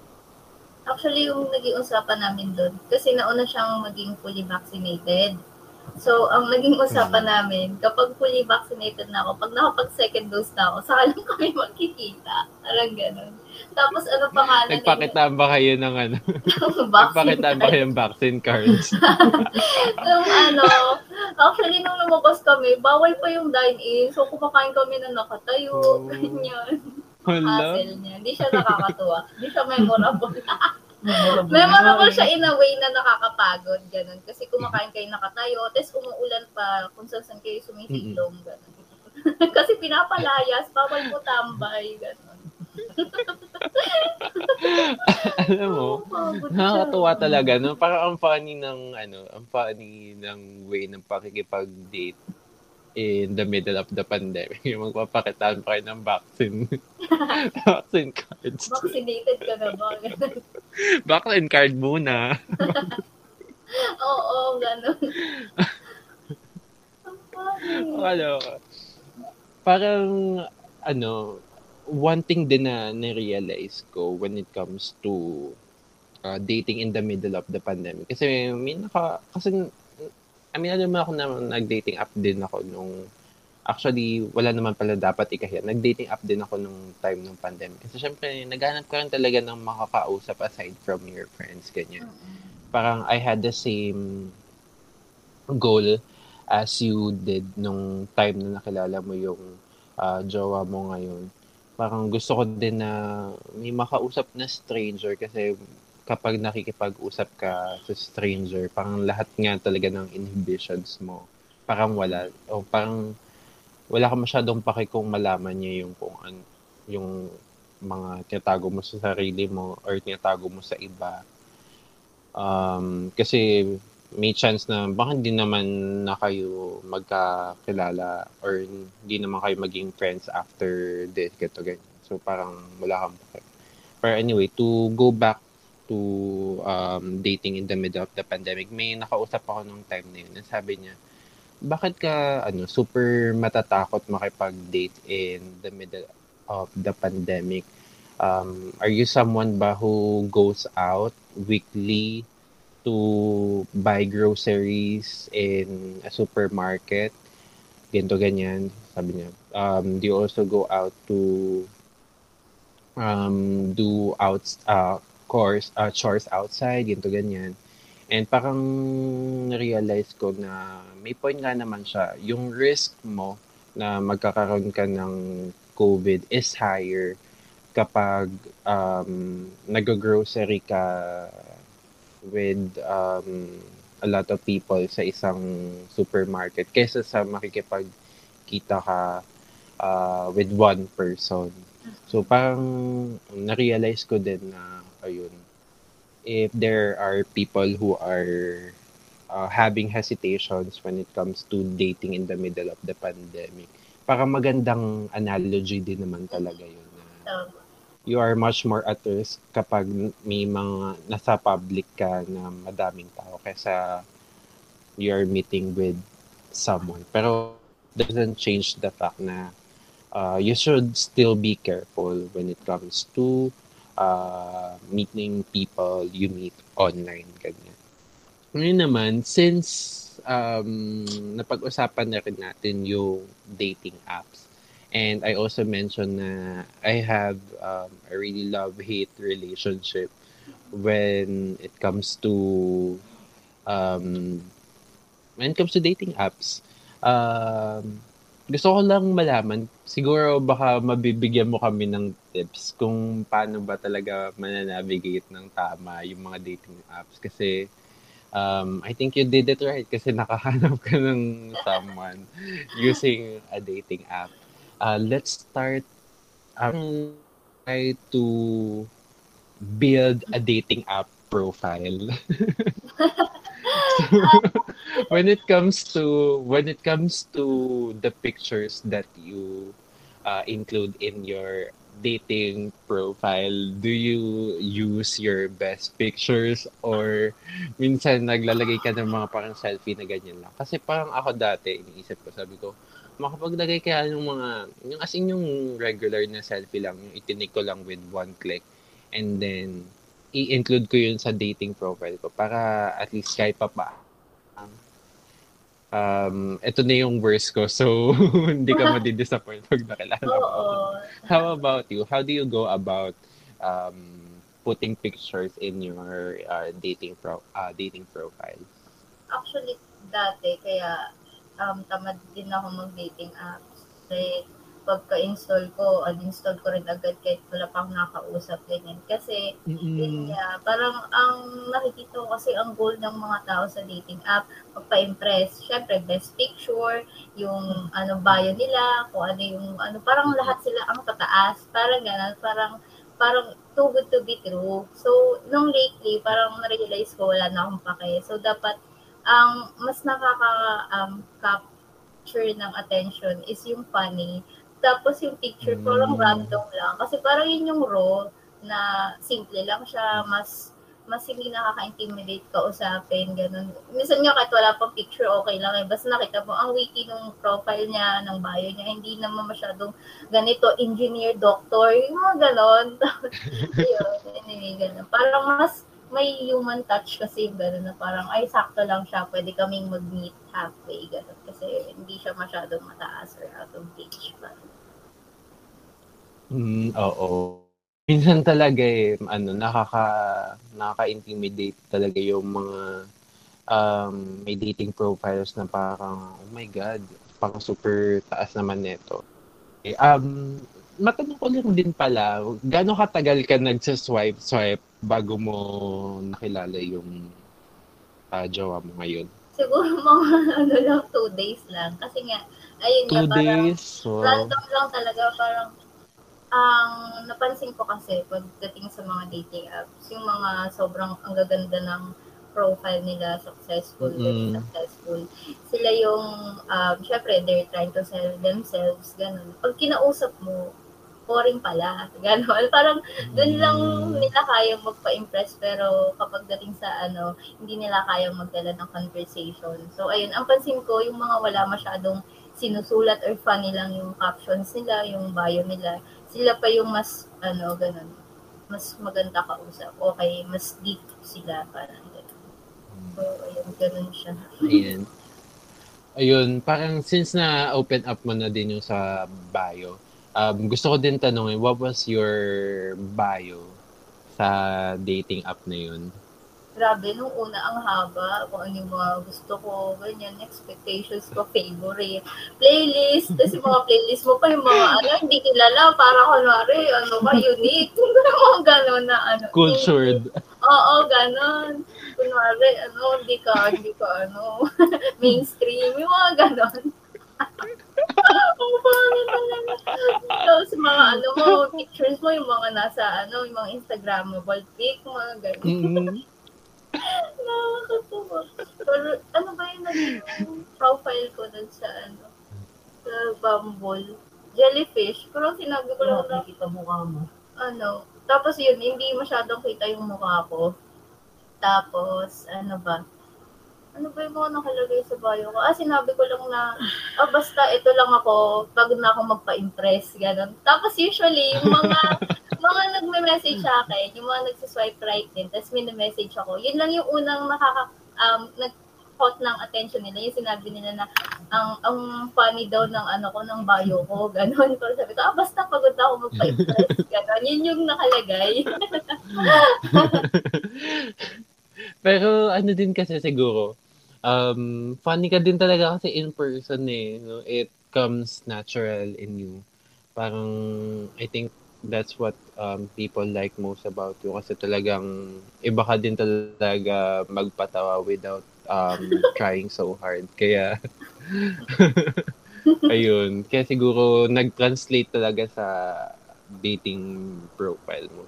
Actually, yung naging usapan namin doon, kasi nauna siyang maging fully vaccinated. So, ang naging usapan mm. namin, kapag fully vaccinated na ako, pag nakapag second dose na ako, saka lang kami magkikita. Parang ganun. Tapos ano pangalan Nagpakitaan ba kayo ng ano? Nagpakitaan ba kayo ng vaccine cards? nung ano, actually nung lumabas kami, bawal pa yung dine-in. So kumakain kami na nakatayo, oh. ganyan. Hala. Hassle niya. Hindi siya nakakatuwa. Hindi siya memorable. memorable, memorable siya in a way na nakakapagod, ganun. Kasi kumakain kayo nakatayo, tapos umuulan pa kung saan kayo sumisilong, ganun. Kasi pinapalayas, bawal mo tambay, ganun. Alam mo, nakakatuwa talaga. No? Parang ang funny ng, ano, ang funny ng way ng pakikipag-date in the middle of the pandemic. Yung magpapakitaan pa kayo ng vaccine. vaccine cards. Vaccinated ka na ba? vaccine card muna. Oo, ganun. ano, parang, ano, one thing din na na-realize ko when it comes to uh, dating in the middle of the pandemic. Kasi may naka, kasi I mean, alam mo ako na nag-dating app din ako nung, actually, wala naman pala dapat ikahiya. Nag-dating app din ako nung time ng pandemic. Kasi syempre, naghanap ko rin talaga ng makakausap aside from your friends, ganyan. Parang I had the same goal as you did nung time na nakilala mo yung uh, jowa mo ngayon. Parang gusto ko din na may makausap na stranger kasi kapag nakikipag-usap ka sa stranger, parang lahat nga talaga ng inhibitions mo, parang wala. O parang wala ka masyadong paki kung malaman niya yung kung an, yung mga tinatago mo sa sarili mo or tinatago mo sa iba. Um, kasi may chance na baka hindi naman na kayo magkakilala or hindi naman kayo maging friends after this, ganito, ganyan. So, parang wala kang. But anyway, to go back to um, dating in the middle of the pandemic, may nakausap ako nung time na yun. Sabi niya, bakit ka ano super matatakot makipag-date in the middle of the pandemic? Um, are you someone ba who goes out weekly to buy groceries in a supermarket? Ganto ganyan, sabi niya. Um, do you also go out to um, do out uh, course, uh, chores outside, ganito ganyan. And parang realize ko na may point nga naman siya. Yung risk mo na magkakaroon ka ng COVID is higher kapag um, nag-grocery ka with um, a lot of people sa isang supermarket kaysa sa makikipagkita ka uh, with one person. So parang na-realize ko din na ayun, if there are people who are uh, having hesitations when it comes to dating in the middle of the pandemic, para magandang analogy din naman talaga yun. Na you are much more at risk kapag may mga nasa public ka na madaming tao kaysa you are meeting with someone. Pero doesn't change the fact na uh, you should still be careful when it comes to uh, meeting people you meet online, ganyan. Ngayon naman, since um, napag-usapan na rin natin yung dating apps, and I also mentioned na I have um, a really love-hate relationship when it comes to um, when it comes to dating apps. Um, gusto ko lang malaman, siguro baka mabibigyan mo kami ng tips kung paano ba talaga mananavigate ng tama yung mga dating apps. Kasi um, I think you did it right kasi nakahanap ka ng someone using a dating app. Uh, let's start um, try to build a dating app profile. when it comes to when it comes to the pictures that you uh, include in your dating profile, do you use your best pictures or minsan naglalagay ka ng mga parang selfie na ganyan lang? Kasi parang ako dati, iniisip ko, sabi ko, makapaglagay kaya ng mga, yung as in yung regular na selfie lang, yung itinig ko lang with one click and then i-include ko yun sa dating profile ko para at least kahit pa pa um, ito na yung worst ko. So, hindi ka madi-disappoint pag nakilala mo. How about you? How do you go about um, putting pictures in your uh, dating pro uh, dating profile? Actually, dati, kaya um, tamad din ako mag-dating apps. Kasi pagka-install ko, uninstall ko rin agad kahit wala pang nakausap, ganyan. Kasi, mm-hmm. yun nga, parang ang nakikita ko kasi ang goal ng mga tao sa dating app, magpa-impress. Siyempre, best picture, yung ano bio nila, kung ano yung, ano, parang lahat sila ang tataas. Parang gano'n, parang, parang too good to be true. So, nung lately, parang na-realize ko wala na akong pake. So, dapat, ang um, mas nakaka um, cap picture ng attention is yung funny. Tapos yung picture, parang Mm. random lang. Kasi parang yun yung raw na simple lang siya, mas mas hindi nakaka-intimidate ka usapin, ganun. Minsan nga kahit wala pang picture, okay lang eh. Basta nakita mo, ang witty ng profile niya, ng bio niya, hindi naman masyadong ganito, engineer, doctor, yung mga ganon. Yun, anyway, ganun. Parang mas may human touch kasi gano'n na parang, ay, sakto lang siya, pwede kaming mag-meet halfway, gano'n. Kasi hindi siya masyadong mataas or out of reach. Parang, Mm, oo. Minsan talaga eh, ano, nakaka, nakaka-intimidate talaga yung mga um, may dating profiles na parang, oh my God, pang super taas naman neto. Eh, um, matanong ko lang din pala, gaano katagal ka nagsaswipe, swipe bago mo nakilala yung uh, jowa mo ngayon? siguro mga ano lang, two days lang. Kasi nga, ayun nga, Two parang days? Wow. random lang talaga, parang ang napansin ko kasi pagdating sa mga dating apps, yung mga sobrang ang gaganda ng profile nila, successful, very Mm-mm. successful. Sila yung, um, syempre, they're trying to sell themselves, ganun. Pag kinausap mo, boring pala, ganun. Parang doon lang Mm. nila kayang magpa-impress, pero kapag dating sa ano, hindi nila kayang magdala ng conversation. So, ayun, ang pansin ko, yung mga wala masyadong sinusulat or funny lang yung captions nila, yung bio nila, sila pa yung mas, ano, ganun, mas maganda kausap. Okay, mas deep sila, parang ganun. So, ayun, ganun siya. Ayan. Ayun, parang since na open up mo na din yung sa bio, um, gusto ko din tanongin, what was your bio sa dating app na yun? Grabe, nung una ang haba, kung ano yung mga gusto ko, ganyan, expectations ko, favorite, playlist, tapos yung mga playlist mo pa yung mga ano, hindi kilala, para kunwari, ano ka, unique, mga gano'n na ano. Cultured. Oo, gano'n. Kunwari, ano, hindi ka, hindi ka, ano, mainstream, yung mga gano'n. Ang pangit talaga. Tapos mga ano mo, pictures mo, yung mga nasa, ano, yung mga Instagrammable pic, mga gano'n. Mm. Nakakatuwa. Pero ano ba yung naging profile ko dun sa ano? Sa Bumble. Jellyfish. Pero sinabi ko lang na Nakikita mukha mo. ano. Tapos yun, hindi masyadong kita yung mukha ko. Tapos, ano ba? Ano ba yung mga nakalagay sa bio ko? Ah, sinabi ko lang na, ah, basta ito lang ako, pagod na ako magpa-impress, gano'n. Tapos usually, yung mga, mga nagme-message sa akin, yung mga nagsiswipe right din, tapos minimessage ako, yun lang yung unang nakaka, um, nag caught ng attention nila, yung sinabi nila na ang ang funny daw ng ano ko, ng bio ko, gano'n. Pero sabi ko, ah, basta pagod na ako magpa-impress, gano'n. Yun yung nakalagay. Pero ano din kasi siguro, um, funny ka din talaga kasi in person eh. No? It comes natural in you. Parang, I think that's what um, people like most about you kasi talagang iba ka din talaga magpatawa without um, trying so hard. Kaya, ayun. Kaya siguro nag-translate talaga sa dating profile mo.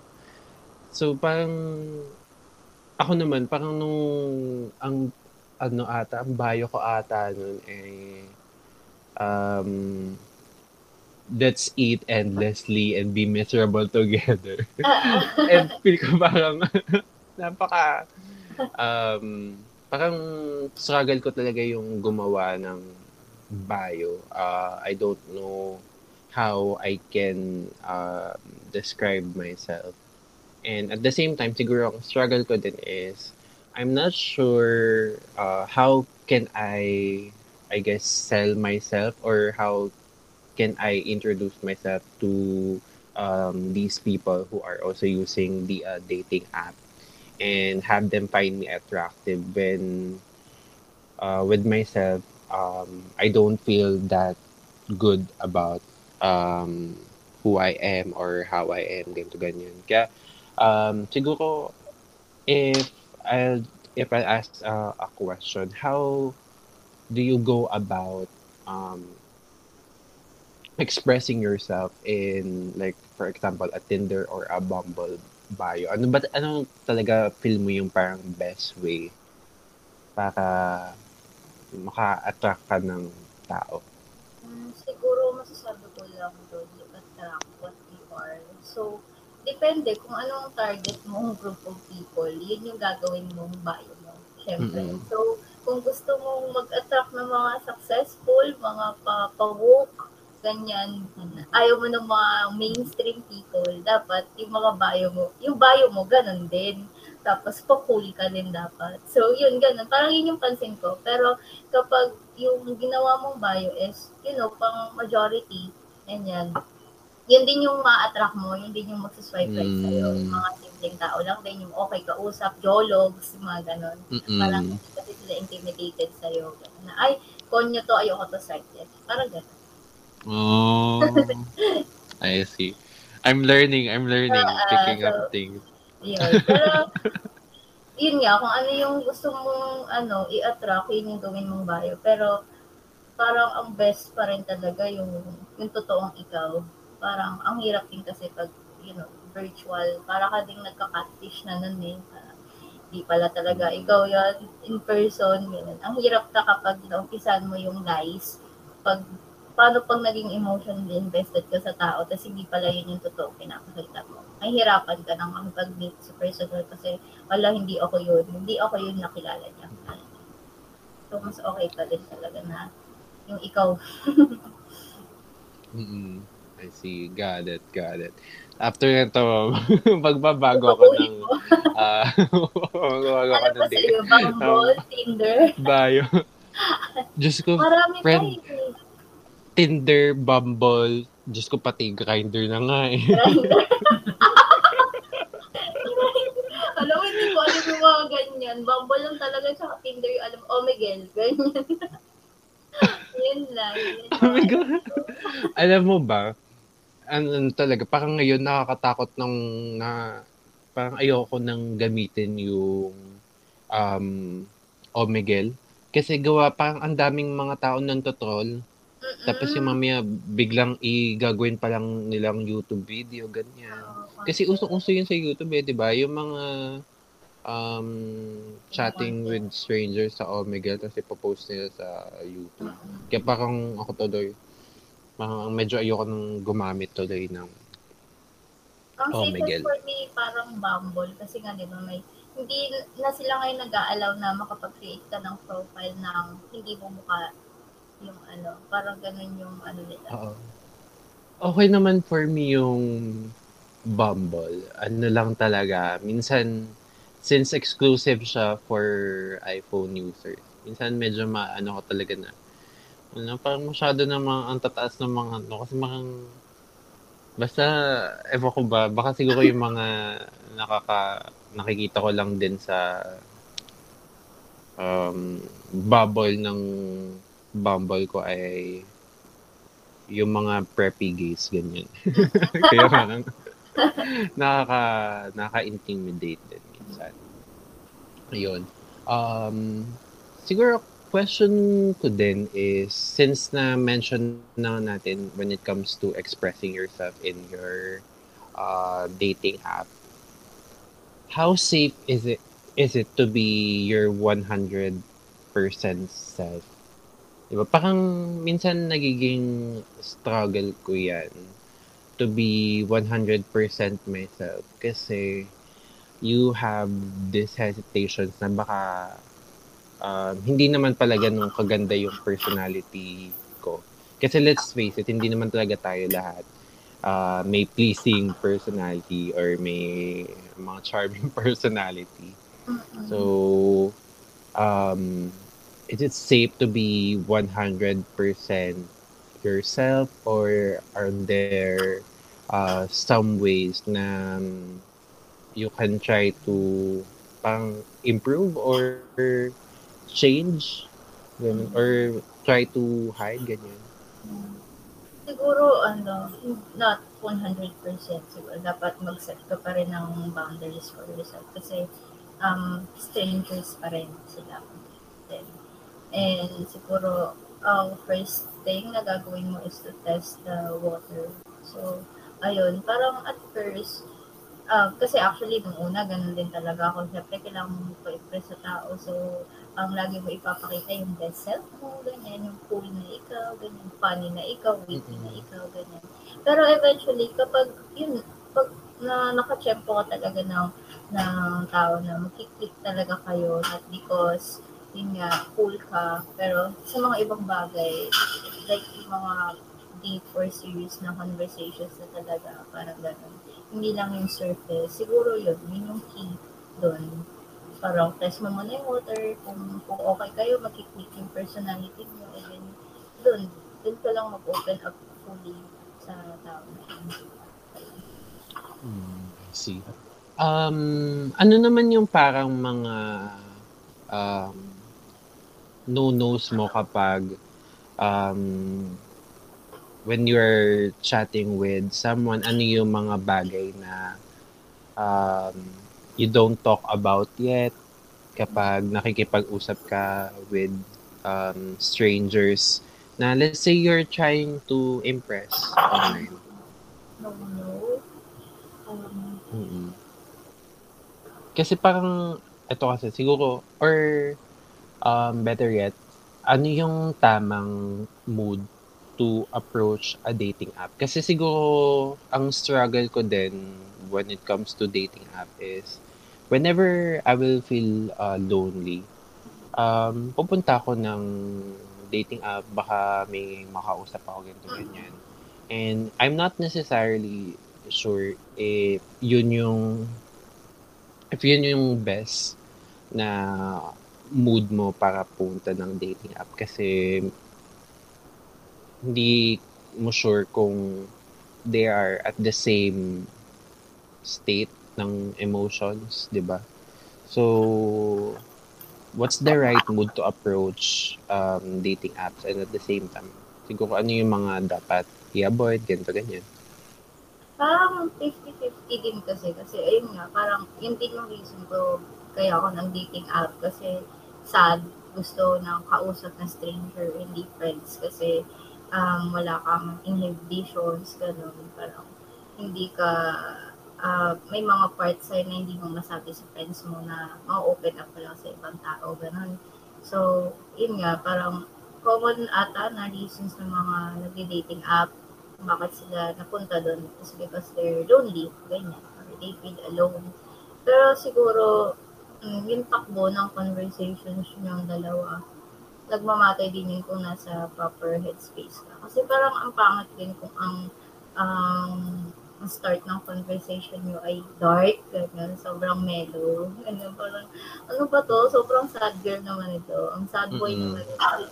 So, parang, ako naman, parang nung, ang, ano ata, ang bio ko ata nun, eh, um, let's eat endlessly and be miserable together. and feel ko parang, napaka, um, parang struggle ko talaga yung gumawa ng bio. Uh, I don't know how I can uh, describe myself. And at the same time, siguro ang struggle ko din is, I'm not sure uh, how can I, I guess, sell myself or how can I introduce myself to um, these people who are also using the uh, dating app and have them find me attractive when uh, with myself um, I don't feel that good about um, who I am or how I am ganito ganyan. Kaya um, siguro if I'll if I ask uh, a question how do you go about um, expressing yourself in like for example a Tinder or a Bumble bio ano ba ano talaga feel mo yung parang best way para maka-attract ka ng tao? Hmm, siguro masasabi ko lang doon, attract what you are. So, depende kung anong target mong group of people, yun yung gagawin mong bio mo. Siyempre. Mm-mm. So, kung gusto mong mag-attract ng mga successful, mga pa- pa-woke, ganyan, ayaw mo ng mga mainstream people, dapat yung mga bio mo, yung bio mo, ganun din. Tapos, pa-cool ka din dapat. So, yun, ganun. Parang yun yung pansin ko. Pero, kapag yung ginawa mong bio is, you know, pang majority, ganyan, yun din yung ma-attract mo, yun din yung magsiswipe right Mm. sa'yo. Yung mga simpleng tao lang din, yung okay kausap, jologs, mga ganon. Parang Mm-mm. hindi kasi sila intimidated sa'yo. Na, ay, konyo to, ayoko to site yan. Parang ganon. Oh, I see. I'm learning. I'm learning. Ah, Picking up so- things. Yun. Pero, yun nga, kung ano yung gusto mong ano, i-attract, yun yung gawin mong bio. Pero, parang ang best pa rin talaga yung, yung totoong ikaw. Parang, ang hirap din kasi pag, you know, virtual, para ka ding nagka-catfish na nun eh. Parang, di pala talaga ikaw yan in person. Ganun. Ang hirap na kapag naumpisan mo yung lies. Pag, paano pag naging emotionally invested ka sa tao, tapos hindi pala yun yung totoo pinapakita mo. May hirapan ka nang makipag-meet sa personal kasi wala, hindi ako yun. Hindi ako yun nakilala niya. So, mas okay pa din talaga na yung ikaw. Mm-mm. I see. Got it. Got it. After nito, magbabago ako ng ah magbabago ako ano ng pa date. sa'yo? Bumble, Tinder? Bio. Diyos ko, Marami friend, tayo eh. Tinder, Bumble, Diyos ko pati Grindr na nga eh. Alam mo, hindi ko alam yung mga ganyan. Bumble lang talaga, tsaka Tinder yung alam, Omegle, ganyan. yun lang. Yun oh my lang. God. Alam mo ba, ano, ano talaga, parang ngayon nakakatakot nung na, parang ayoko nang gamitin yung um, Omegle. Kasi gawa, parang ang daming mga tao nang totrol. Mm-mm. Tapos yung mamaya biglang igagawin pa lang nilang YouTube video, ganyan. Kasi usong-uso yun sa YouTube eh, di ba? Yung mga um, chatting with strangers sa Omegle, tapos ipopost nila sa YouTube. Kaya parang ako tuloy, parang medyo ayoko nang gumamit tuloy ng Ang Oh, safest for me, parang Bumble. Kasi nga, di ba, may, hindi na sila ngayon nag-aalaw na makapag-create ka ng profile ng hindi mo mukha yung ano, parang ganun yung ano nila. Oo. Okay naman for me yung Bumble. Ano lang talaga, minsan, since exclusive siya for iPhone users, minsan medyo maano ko talaga na, ano, parang masyado na mga, ang tataas ng mga, ano, kasi mga, basta, ewan ko ba, baka siguro yung mga nakaka, nakikita ko lang din sa um, bubble ng Bumble ko ay yung mga preppy gays, ganyan. Kaya parang nakaka, nakaka-intimidate din minsan. Ayun. Um, siguro, question ko din is, since na-mention na natin when it comes to expressing yourself in your uh, dating app, how safe is it is it to be your 100% self? Diba? Parang minsan nagiging struggle ko yan to be 100% myself kasi you have this hesitations na baka um, hindi naman pala ganun kaganda yung personality ko. Kasi let's face it, hindi naman talaga tayo lahat uh, may pleasing personality or may mga charming personality. So, um, is it safe to be 100% yourself or are there uh, some ways na um, you can try to pang improve or change ganun, or try to hide ganyan Siguro, ano, not 100% siguro. Dapat mag-set ka pa rin ng boundaries for yourself. Kasi, um, strangers pa rin sila. Then, and siguro, ang first thing na gagawin mo is to test the water. So, ayun, parang at first, uh, kasi actually, nung una, ganun din talaga ako. Siyempre, kailangan mo pa-impress sa tao. So, ang lagi mo ipapakita yung best self mo, ganyan, yung cool na ikaw, ganyan, funny na ikaw, witty na ikaw, ganyan. Pero eventually, kapag, yun, pag na nakachempo ka talaga ng, ng tao na makiklik talaga kayo, not because, yun nga, cool ka, pero sa mga ibang bagay, like yung mga deep or serious na conversations na talaga, parang ganun. Hindi lang yung surface. Siguro yun, yun yung key doon. Parang test mo muna yung water, kung, kung okay kayo, makiklik yung personality mo, and then, doon, doon ka lang mag-open up fully sa tao na. Hmm, I see. Um, ano naman yung parang mga um, no-nos mo kapag um, when you're chatting with someone, ano yung mga bagay na um, you don't talk about yet kapag nakikipag-usap ka with um, strangers na let's say you're trying to impress online. No, no. Um, mm Kasi parang, ito kasi siguro, or um, better yet, ano yung tamang mood to approach a dating app. Kasi siguro, ang struggle ko din when it comes to dating app is, whenever I will feel uh, lonely, um, pupunta ako ng dating app, baka may makausap ako ganito, ganyan. And I'm not necessarily sure if yun yung if yun yung best na mood mo para punta ng dating app kasi hindi mo sure kung they are at the same state ng emotions, 'di ba? So what's the right mood to approach um, dating apps? And at the same time siguro ano yung mga dapat i-avoid ganito ganyan? Parang 50-50 din kasi. Kasi ayun nga parang yun din yung reason ko kaya ako ng dating app. Kasi sad. Gusto ng kausap na stranger hindi friends. Kasi um, wala kang inhibitions, ganun. Parang hindi ka, uh, may mga parts sa'yo na hindi mo masabi sa friends mo na ma-open up ka lang sa ibang tao, ganun. So, yun nga, parang common ata na reasons ng mga nag-dating app bakit sila napunta doon is because they're lonely, ganyan, or they feel alone. Pero siguro, mm, yung takbo ng conversations yung dalawa, nagmamatay din yun kung nasa proper headspace ka. Kasi parang ang pangat din kung ang ang start ng conversation nyo ay dark, ganyan, sobrang mellow. Ganyan, parang, ano ba to? Sobrang sad girl naman ito. Ang sad boy mm-hmm. naman ito.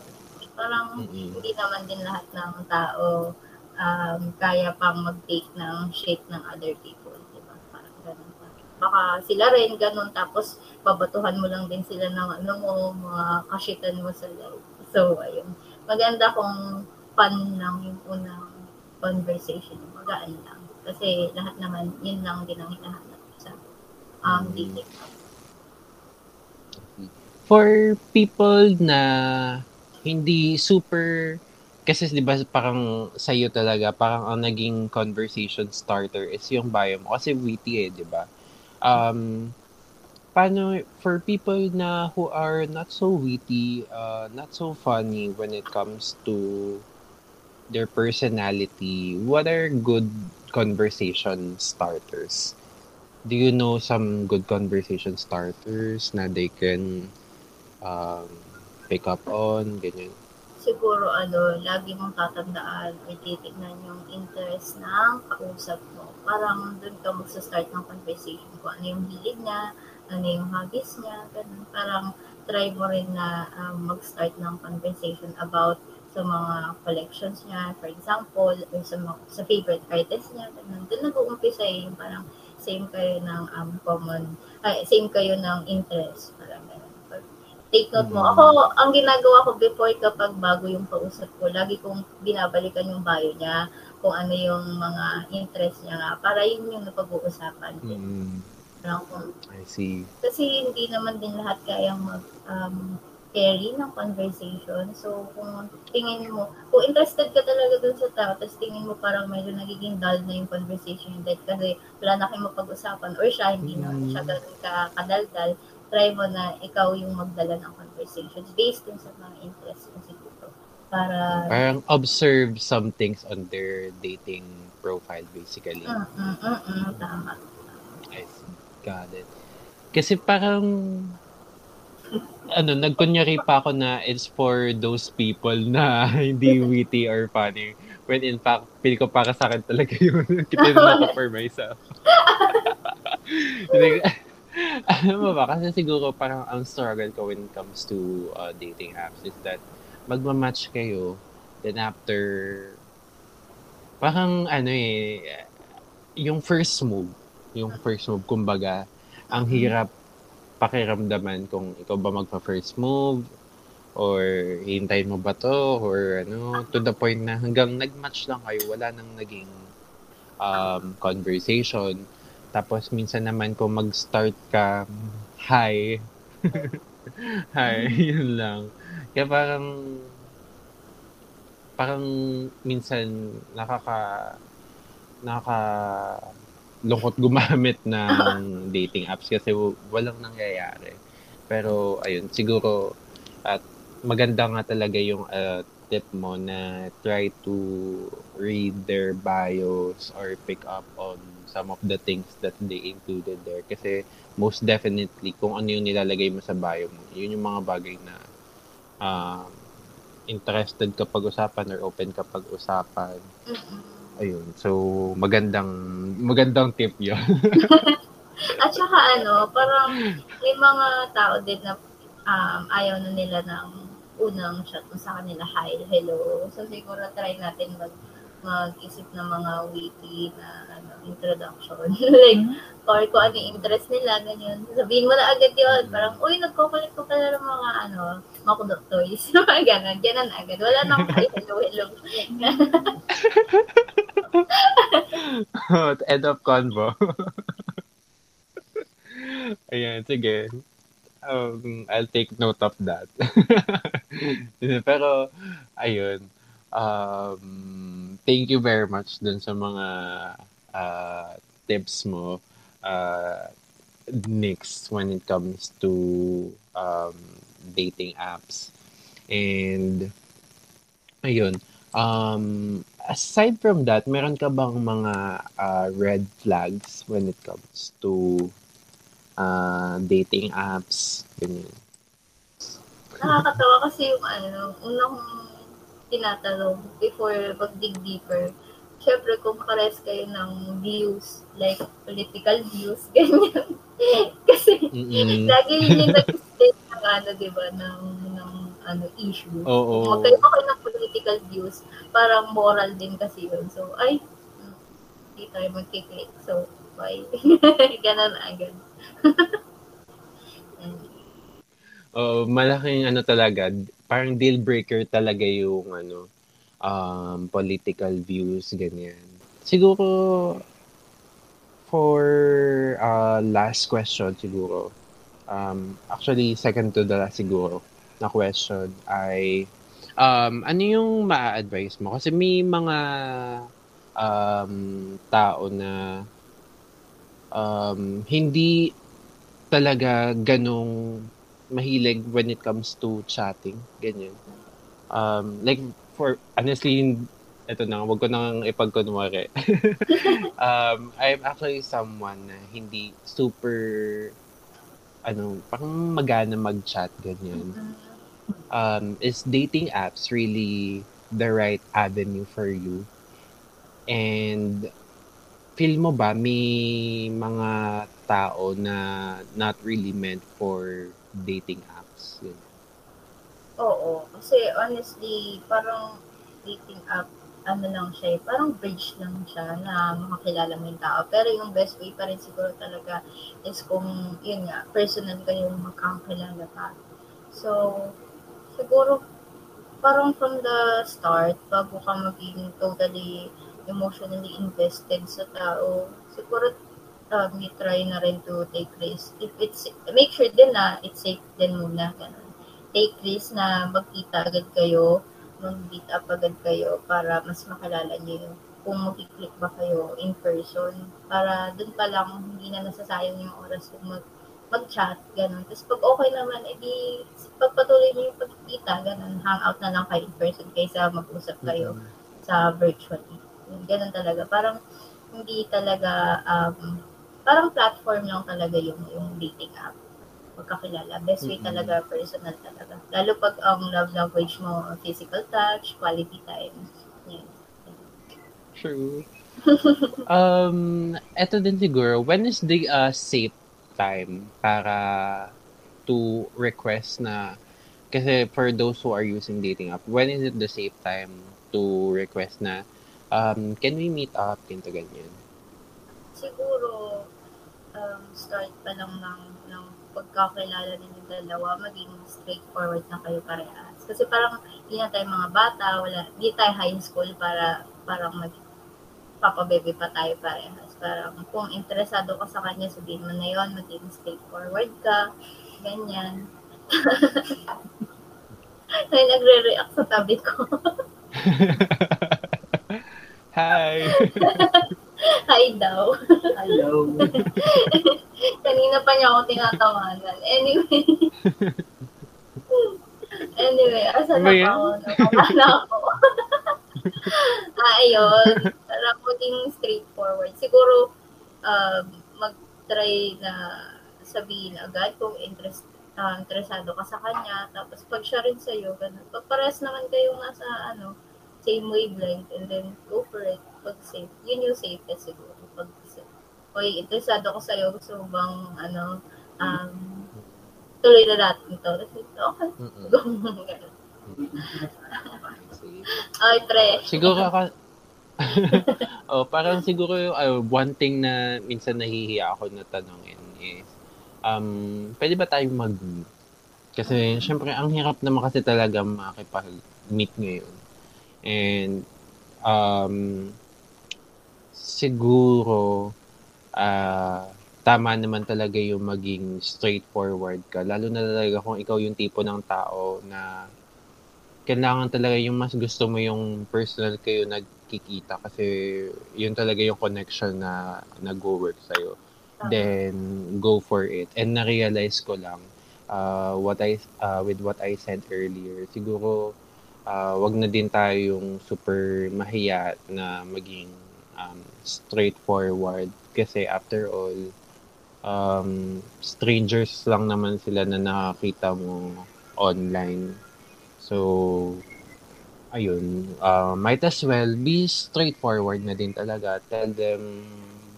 Parang mm-hmm. hindi naman din lahat ng tao um, kaya pang mag-take ng shit ng other people. Diba? Parang ganun. Baka sila rin ganun, tapos babatuhan mo lang din sila ng ano mo, mga kashitan mo sa life. So, ayun. Maganda kung fun lang yung unang conversation. Magaan lang. Kasi lahat naman, yun lang din ang hinahanap sa um, dating. For people na hindi super kasi 'di ba parang sa iyo talaga parang ang naging conversation starter is yung bio mo. Kasi witty eh 'di ba? Um paano for people na who are not so witty, uh, not so funny when it comes to their personality, what are good conversation starters? Do you know some good conversation starters na they can um, pick up on, ganyan? Siguro ano, lagi mong tatandaan ay titignan yung interest ng kausap mo. Parang doon ka magsa-start ng conversation kung ano yung hilig niya, ano yung hobbies niya, ganun. Parang try mo rin na um, mag-start ng conversation about sa mga collections niya, for example, or sa, mga, sa favorite artist niya, ganun. Doon nag-uumpisa eh, yung parang same kayo ng um, common, ay, same kayo ng interest, parang ganun. Take note mo. Ako, ang ginagawa ko before kapag bago yung kausap ko, lagi kong binabalikan yung bio niya, kung ano yung mga interest niya nga, para yun yung napag-uusapan. Mm-hmm kung I see. kasi hindi naman din lahat kayang mag um, carry ng conversation. So, kung tingin mo, kung interested ka talaga dun sa tao, tapos tingin mo parang medyo nagiging dull na yung conversation dahil kasi wala na kayong mapag-usapan or siya, hindi na siya ganun ka kadaldal, try mo na ikaw yung magdala ng conversations based dun sa mga interests mo siguro. Para... Parang observe some things on their dating profile basically. Mm, mm, mm, mm, tama. I got it. Kasi parang ano, nagkunyari pa ako na it's for those people na hindi witty or funny. When in fact, pili ko para sa akin talaga yun. Kitinun ako for myself. Alam mo ba, kasi siguro parang ang struggle ko when it comes to uh, dating apps is that magmamatch kayo, then after, parang ano eh, yung first move, yung first move, kumbaga, ang hirap pakiramdaman kung ikaw ba magpa-first move or hintayin mo ba to or ano to the point na hanggang nag-match lang kayo wala nang naging um, conversation. Tapos minsan naman kung mag-start ka hi. Hi yun lang. Kaya parang parang minsan nakaka nakaka lungkot gumamit ng dating apps kasi walang nangyayari. Pero ayun, siguro at maganda nga talaga yung uh, tip mo na try to read their bios or pick up on some of the things that they included there. Kasi most definitely, kung ano yung nilalagay mo sa bio mo, yun yung mga bagay na uh, interested ka pag-usapan or open ka pag-usapan. Mm-hmm Ayun. So, magandang magandang tip 'yon. At saka ano, parang may mga tao din na um, ayaw na nila ng unang mo sa kanila, hi, hello. So, siguro try natin mag mag-isip ng mga witty na ano, introduction. like, or kung ano yung interest nila, ganyan. Sabihin mo na agad yun. Parang, uy, nagkukulit ko pala ng mga, ano, mga kudok toys. mga ganun. Ganun agad. Wala na akong hi, hello, hello. End of convo. Ayan, sige. Um, I'll take note of that. Pero, ayun. Um, thank you very much dun sa mga uh, tips mo, uh, Nix, when it comes to um, dating apps. And, ayun. Um, aside from that, meron ka bang mga uh, red flags when it comes to uh, dating apps? Ganyan. Nakakatawa kasi yung ano, unang tinatanong before mag-dig deeper, syempre kung kares kayo ng views, like political views, ganyan. kasi mm-hmm. lagi yung nag-state ng ano, di ba, ng, ng ano, issue. Oo. Oh, Magkayo kayo ng political views, parang moral din kasi yun. So, ay, hindi tayo magkiklik. So, bye. Ganon agad. oh, malaking ano talaga, parang deal breaker talaga yung ano, um, political views, ganyan. Siguro, for uh, last question siguro, um, actually second to the last siguro, na question ay um, ano yung ma-advise mo? Kasi may mga um, tao na um, hindi talaga ganong mahilig when it comes to chatting, ganyan. Um, like, for, honestly, ito na, wag ko nang ipagkunwari. um, I'm actually someone na hindi super, ano, parang magana mag-chat, ganyan. Um, is dating apps really the right avenue for you? And feel mo ba may mga tao na not really meant for dating apps? Yun. Oo. Kasi honestly, parang dating app, ano lang siya, eh, parang bridge lang siya na makakilala mo yung tao. Pero yung best way pa rin siguro talaga is kung, yun nga, personal kayong magkakilala pa. So, siguro parang from the start, bago ka maging totally emotionally invested sa tao, siguro um, you try na rin to take risk. If it's, make sure din na it's safe din muna, ganun. Take risk na magkita agad kayo, mag-meet up agad kayo para mas makilala niyo kung makiklik ba kayo in person. Para dun pa lang, hindi na nasasayang yung oras kung mag mag-chat, ganun. Tapos pag okay naman, edi pagpatuloy niyo yung pagkikita, ganun, hangout na lang kayo in person kaysa mag-usap kayo mm-hmm. sa virtually. Ganun talaga. Parang hindi talaga, um, parang platform lang talaga yung, yung dating app. Magkakilala. Best way talaga, personal talaga. Lalo pag ang um, love language mo, physical touch, quality time. Yan. True. um, eto din siguro, when is the uh, safe time para to request na kasi for those who are using dating app, when is it the safe time to request na um, can we meet up, ganito ganyan? Siguro, um, start pa lang ng, ng pagkakilala ninyong dalawa, maging straightforward na kayo parehas. Kasi parang hindi na tayo mga bata, wala, hindi tayo high school para parang mag papabebe pa tayo parehas. Parang kung interesado ka sa kanya, sabihin mo na yon maging straightforward ka, ganyan. Ay, nagre-react sa tabi ko. Hi! Hi daw. Hello. Kanina pa niya ako tinatawanan. Anyway. anyway, asa na ako? Nakakala ako. ah, ayun. Para maging straightforward. Siguro, uh, mag-try na sabihin agad kung interest, uh, interesado ka sa kanya. Tapos, pag siya rin sa'yo, ganun. Pag pares naman kayo nasa, ano, same wavelength, and then go for it. Pag safe. Yun yung safest siguro. Pag safe. Oy, interesado ko sa'yo. Gusto mo bang, ano, um, tuloy na natin ito. Okay. Go. Ganun. Ay, pre. Siguro ka, oh, parang siguro uh, one thing na minsan nahihiya ako na tanongin is, um, pwede ba tayong mag Kasi syempre, ang hirap naman kasi talaga makipag-meet ngayon. And, um, siguro, uh, tama naman talaga yung maging straightforward ka. Lalo na talaga kung ikaw yung tipo ng tao na kailangan talaga yung mas gusto mo yung personal kayo nagkikita kasi yun talaga yung connection na nag-work sa'yo. Then, go for it. And na-realize ko lang, uh, what I, uh, with what I said earlier, siguro, uh, wag na din tayo yung super mahiya na maging um, straightforward. Kasi after all, um, strangers lang naman sila na nakakita mo online So, ayun, uh, might as well be straightforward na din talaga. Tell them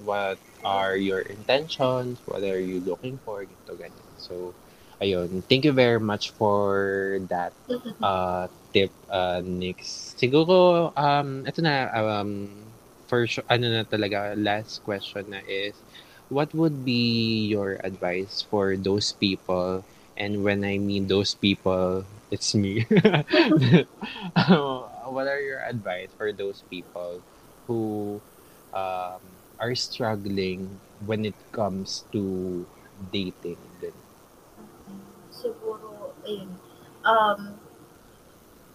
what are your intentions, what are you looking for, ganito, ganyan. So, ayun, thank you very much for that uh, tip, uh, Nix. Siguro, um, ito na, um, for sure, ano na talaga, last question na is, what would be your advice for those people and when I mean those people it's me. what are your advice for those people who um, are struggling when it comes to dating? Siguro, ayun. Um,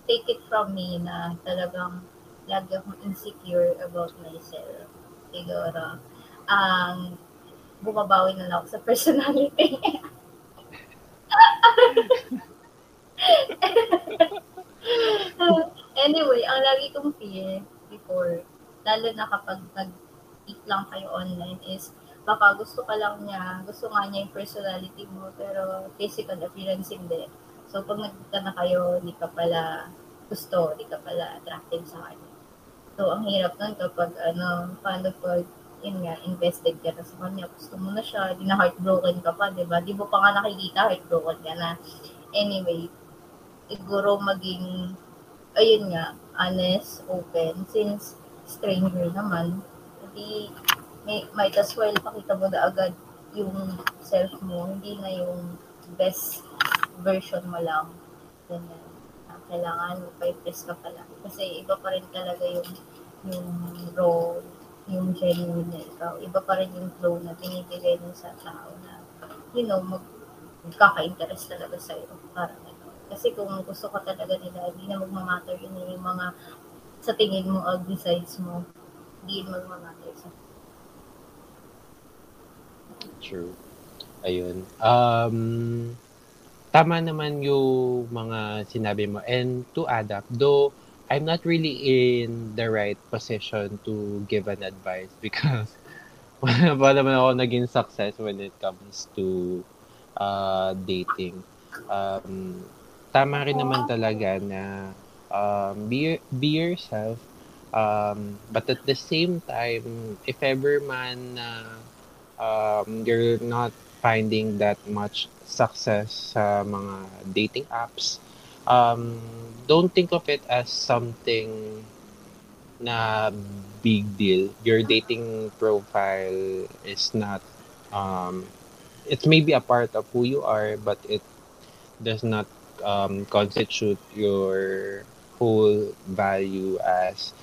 take it from me na talagang lagi akong insecure about myself. Siguro, ang um, bumabawi na lang ako sa personality. anyway, ang lagi kong fear before, lalo na kapag nag-eat lang kayo online is, baka gusto ka lang niya, gusto nga niya yung personality mo, pero physical appearance hindi. So, pag nagkita na kayo, hindi ka pala gusto, hindi ka pala attractive sa kanya. So, ang hirap nun kapag, ano, paano pag, yun nga, invested ka na sa kanya, gusto mo na siya, di na heartbroken ka pa, di ba? Di mo pa nga nakikita, heartbroken ka na. Anyway, siguro maging, ayun nga, honest, open, since stranger naman, hindi, may, might as well pakita mo na agad yung self mo, hindi na yung best version mo lang. Ganyan. Ah, kailangan mo pa press ka pala. Kasi iba pa rin talaga yung yung raw, yung genuine na ikaw. Iba pa rin yung flow na binibigay mo sa tao na, you know, mag, magkaka-interest talaga sa'yo. Parang Kasi kung gusto ka talaga nila, hindi na magmamatter yun yung mga sa tingin mo ugly sides mo. Hindi magmamatter sa True. Ayun. Um, tama naman yung mga sinabi mo. And to add though I'm not really in the right position to give an advice because wala naman ako naging success when it comes to uh, dating. Um, tama rin naman talaga na um, be, be yourself. Um, but at the same time, if ever man uh, um, you're not finding that much success sa mga dating apps, um, don't think of it as something na big deal. Your dating profile is not, um, it's maybe a part of who you are, but it does not um, constitute your whole value as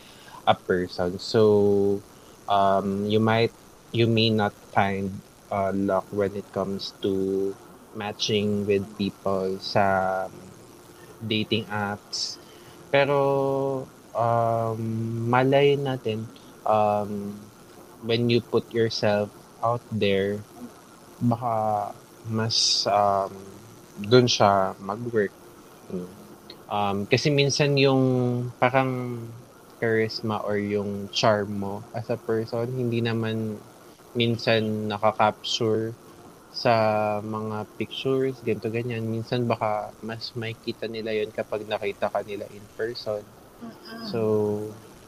a person. So, um, you might, you may not find uh, luck when it comes to matching with people sa dating apps. Pero um, malay natin um, when you put yourself out there, baka mas um, dun siya mag-work. Um, kasi minsan yung parang charisma or yung charm mo as a person, hindi naman minsan nakaka-capture sa mga pictures, ganito ganyan. Minsan baka mas makita nila yon kapag nakita ka nila in person. So,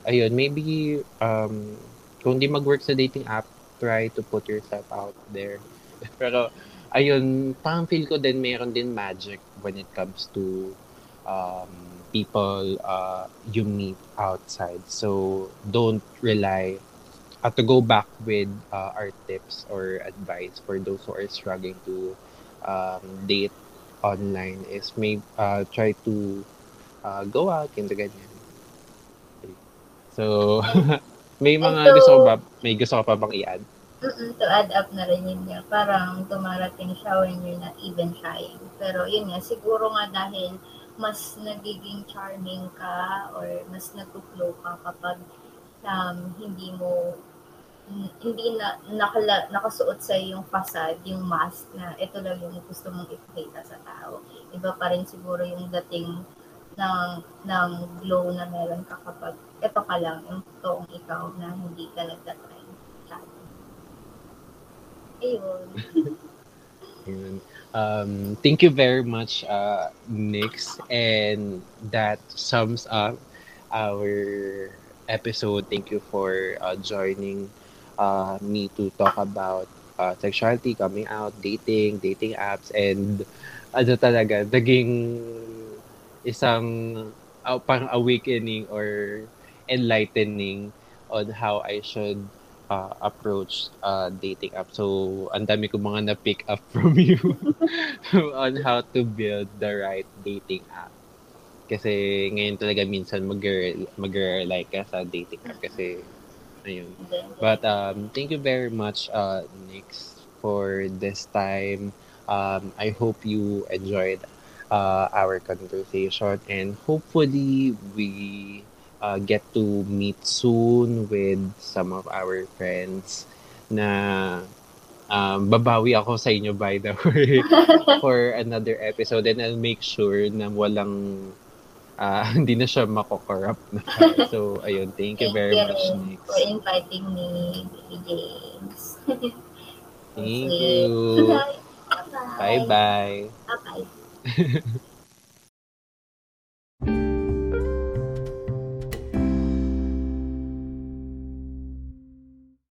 ayun, maybe um, kung di mag-work sa dating app, try to put yourself out there. Pero, ayun, parang feel ko din meron din magic when it comes to um, people uh, you meet outside. So, don't rely uh, to go back with uh, our tips or advice for those who are struggling to um, date online is may uh, try to uh, go out into ganyan. So, may mga so, gusto ba, may gusto ko pa bang i-add? Mm-mm, to add up na rin yun nga, parang tumarating siya when you're not even trying. Pero yun nga, siguro nga dahil mas nagiging charming ka or mas nagpo-flow ka kapag um, hindi mo hindi na nakala, nakasuot sa yung facade, yung mask na ito lang yung gusto mong ipakita sa tao. Iba pa rin siguro yung dating ng ng glow na meron ka kapag ito ka lang, yung toong ikaw na hindi ka nagtatry. Ayun. Ayun. Um, thank you very much, uh, Nix. And that sums up our episode. Thank you for uh, joining uh, me to talk about uh, sexuality, coming out, dating, dating apps, and ano talaga, naging isang uh, parang awakening or enlightening on how I should uh, approach uh, dating app. So, ang dami ko mga na-pick up from you on how to build the right dating app. Kasi ngayon talaga minsan mag-rely ka sa dating app kasi ayun. But um, thank you very much, uh, Nix, for this time. Um, I hope you enjoyed uh, our conversation and hopefully we uh, get to meet soon with some of our friends na um, babawi ako sa inyo by the way for another episode and I'll make sure na walang uh, hindi na siya mako-corrupt na. So, ayun, thank you very thank much, Nick. for inviting me, James. thank you. Bye-bye. Bye-bye.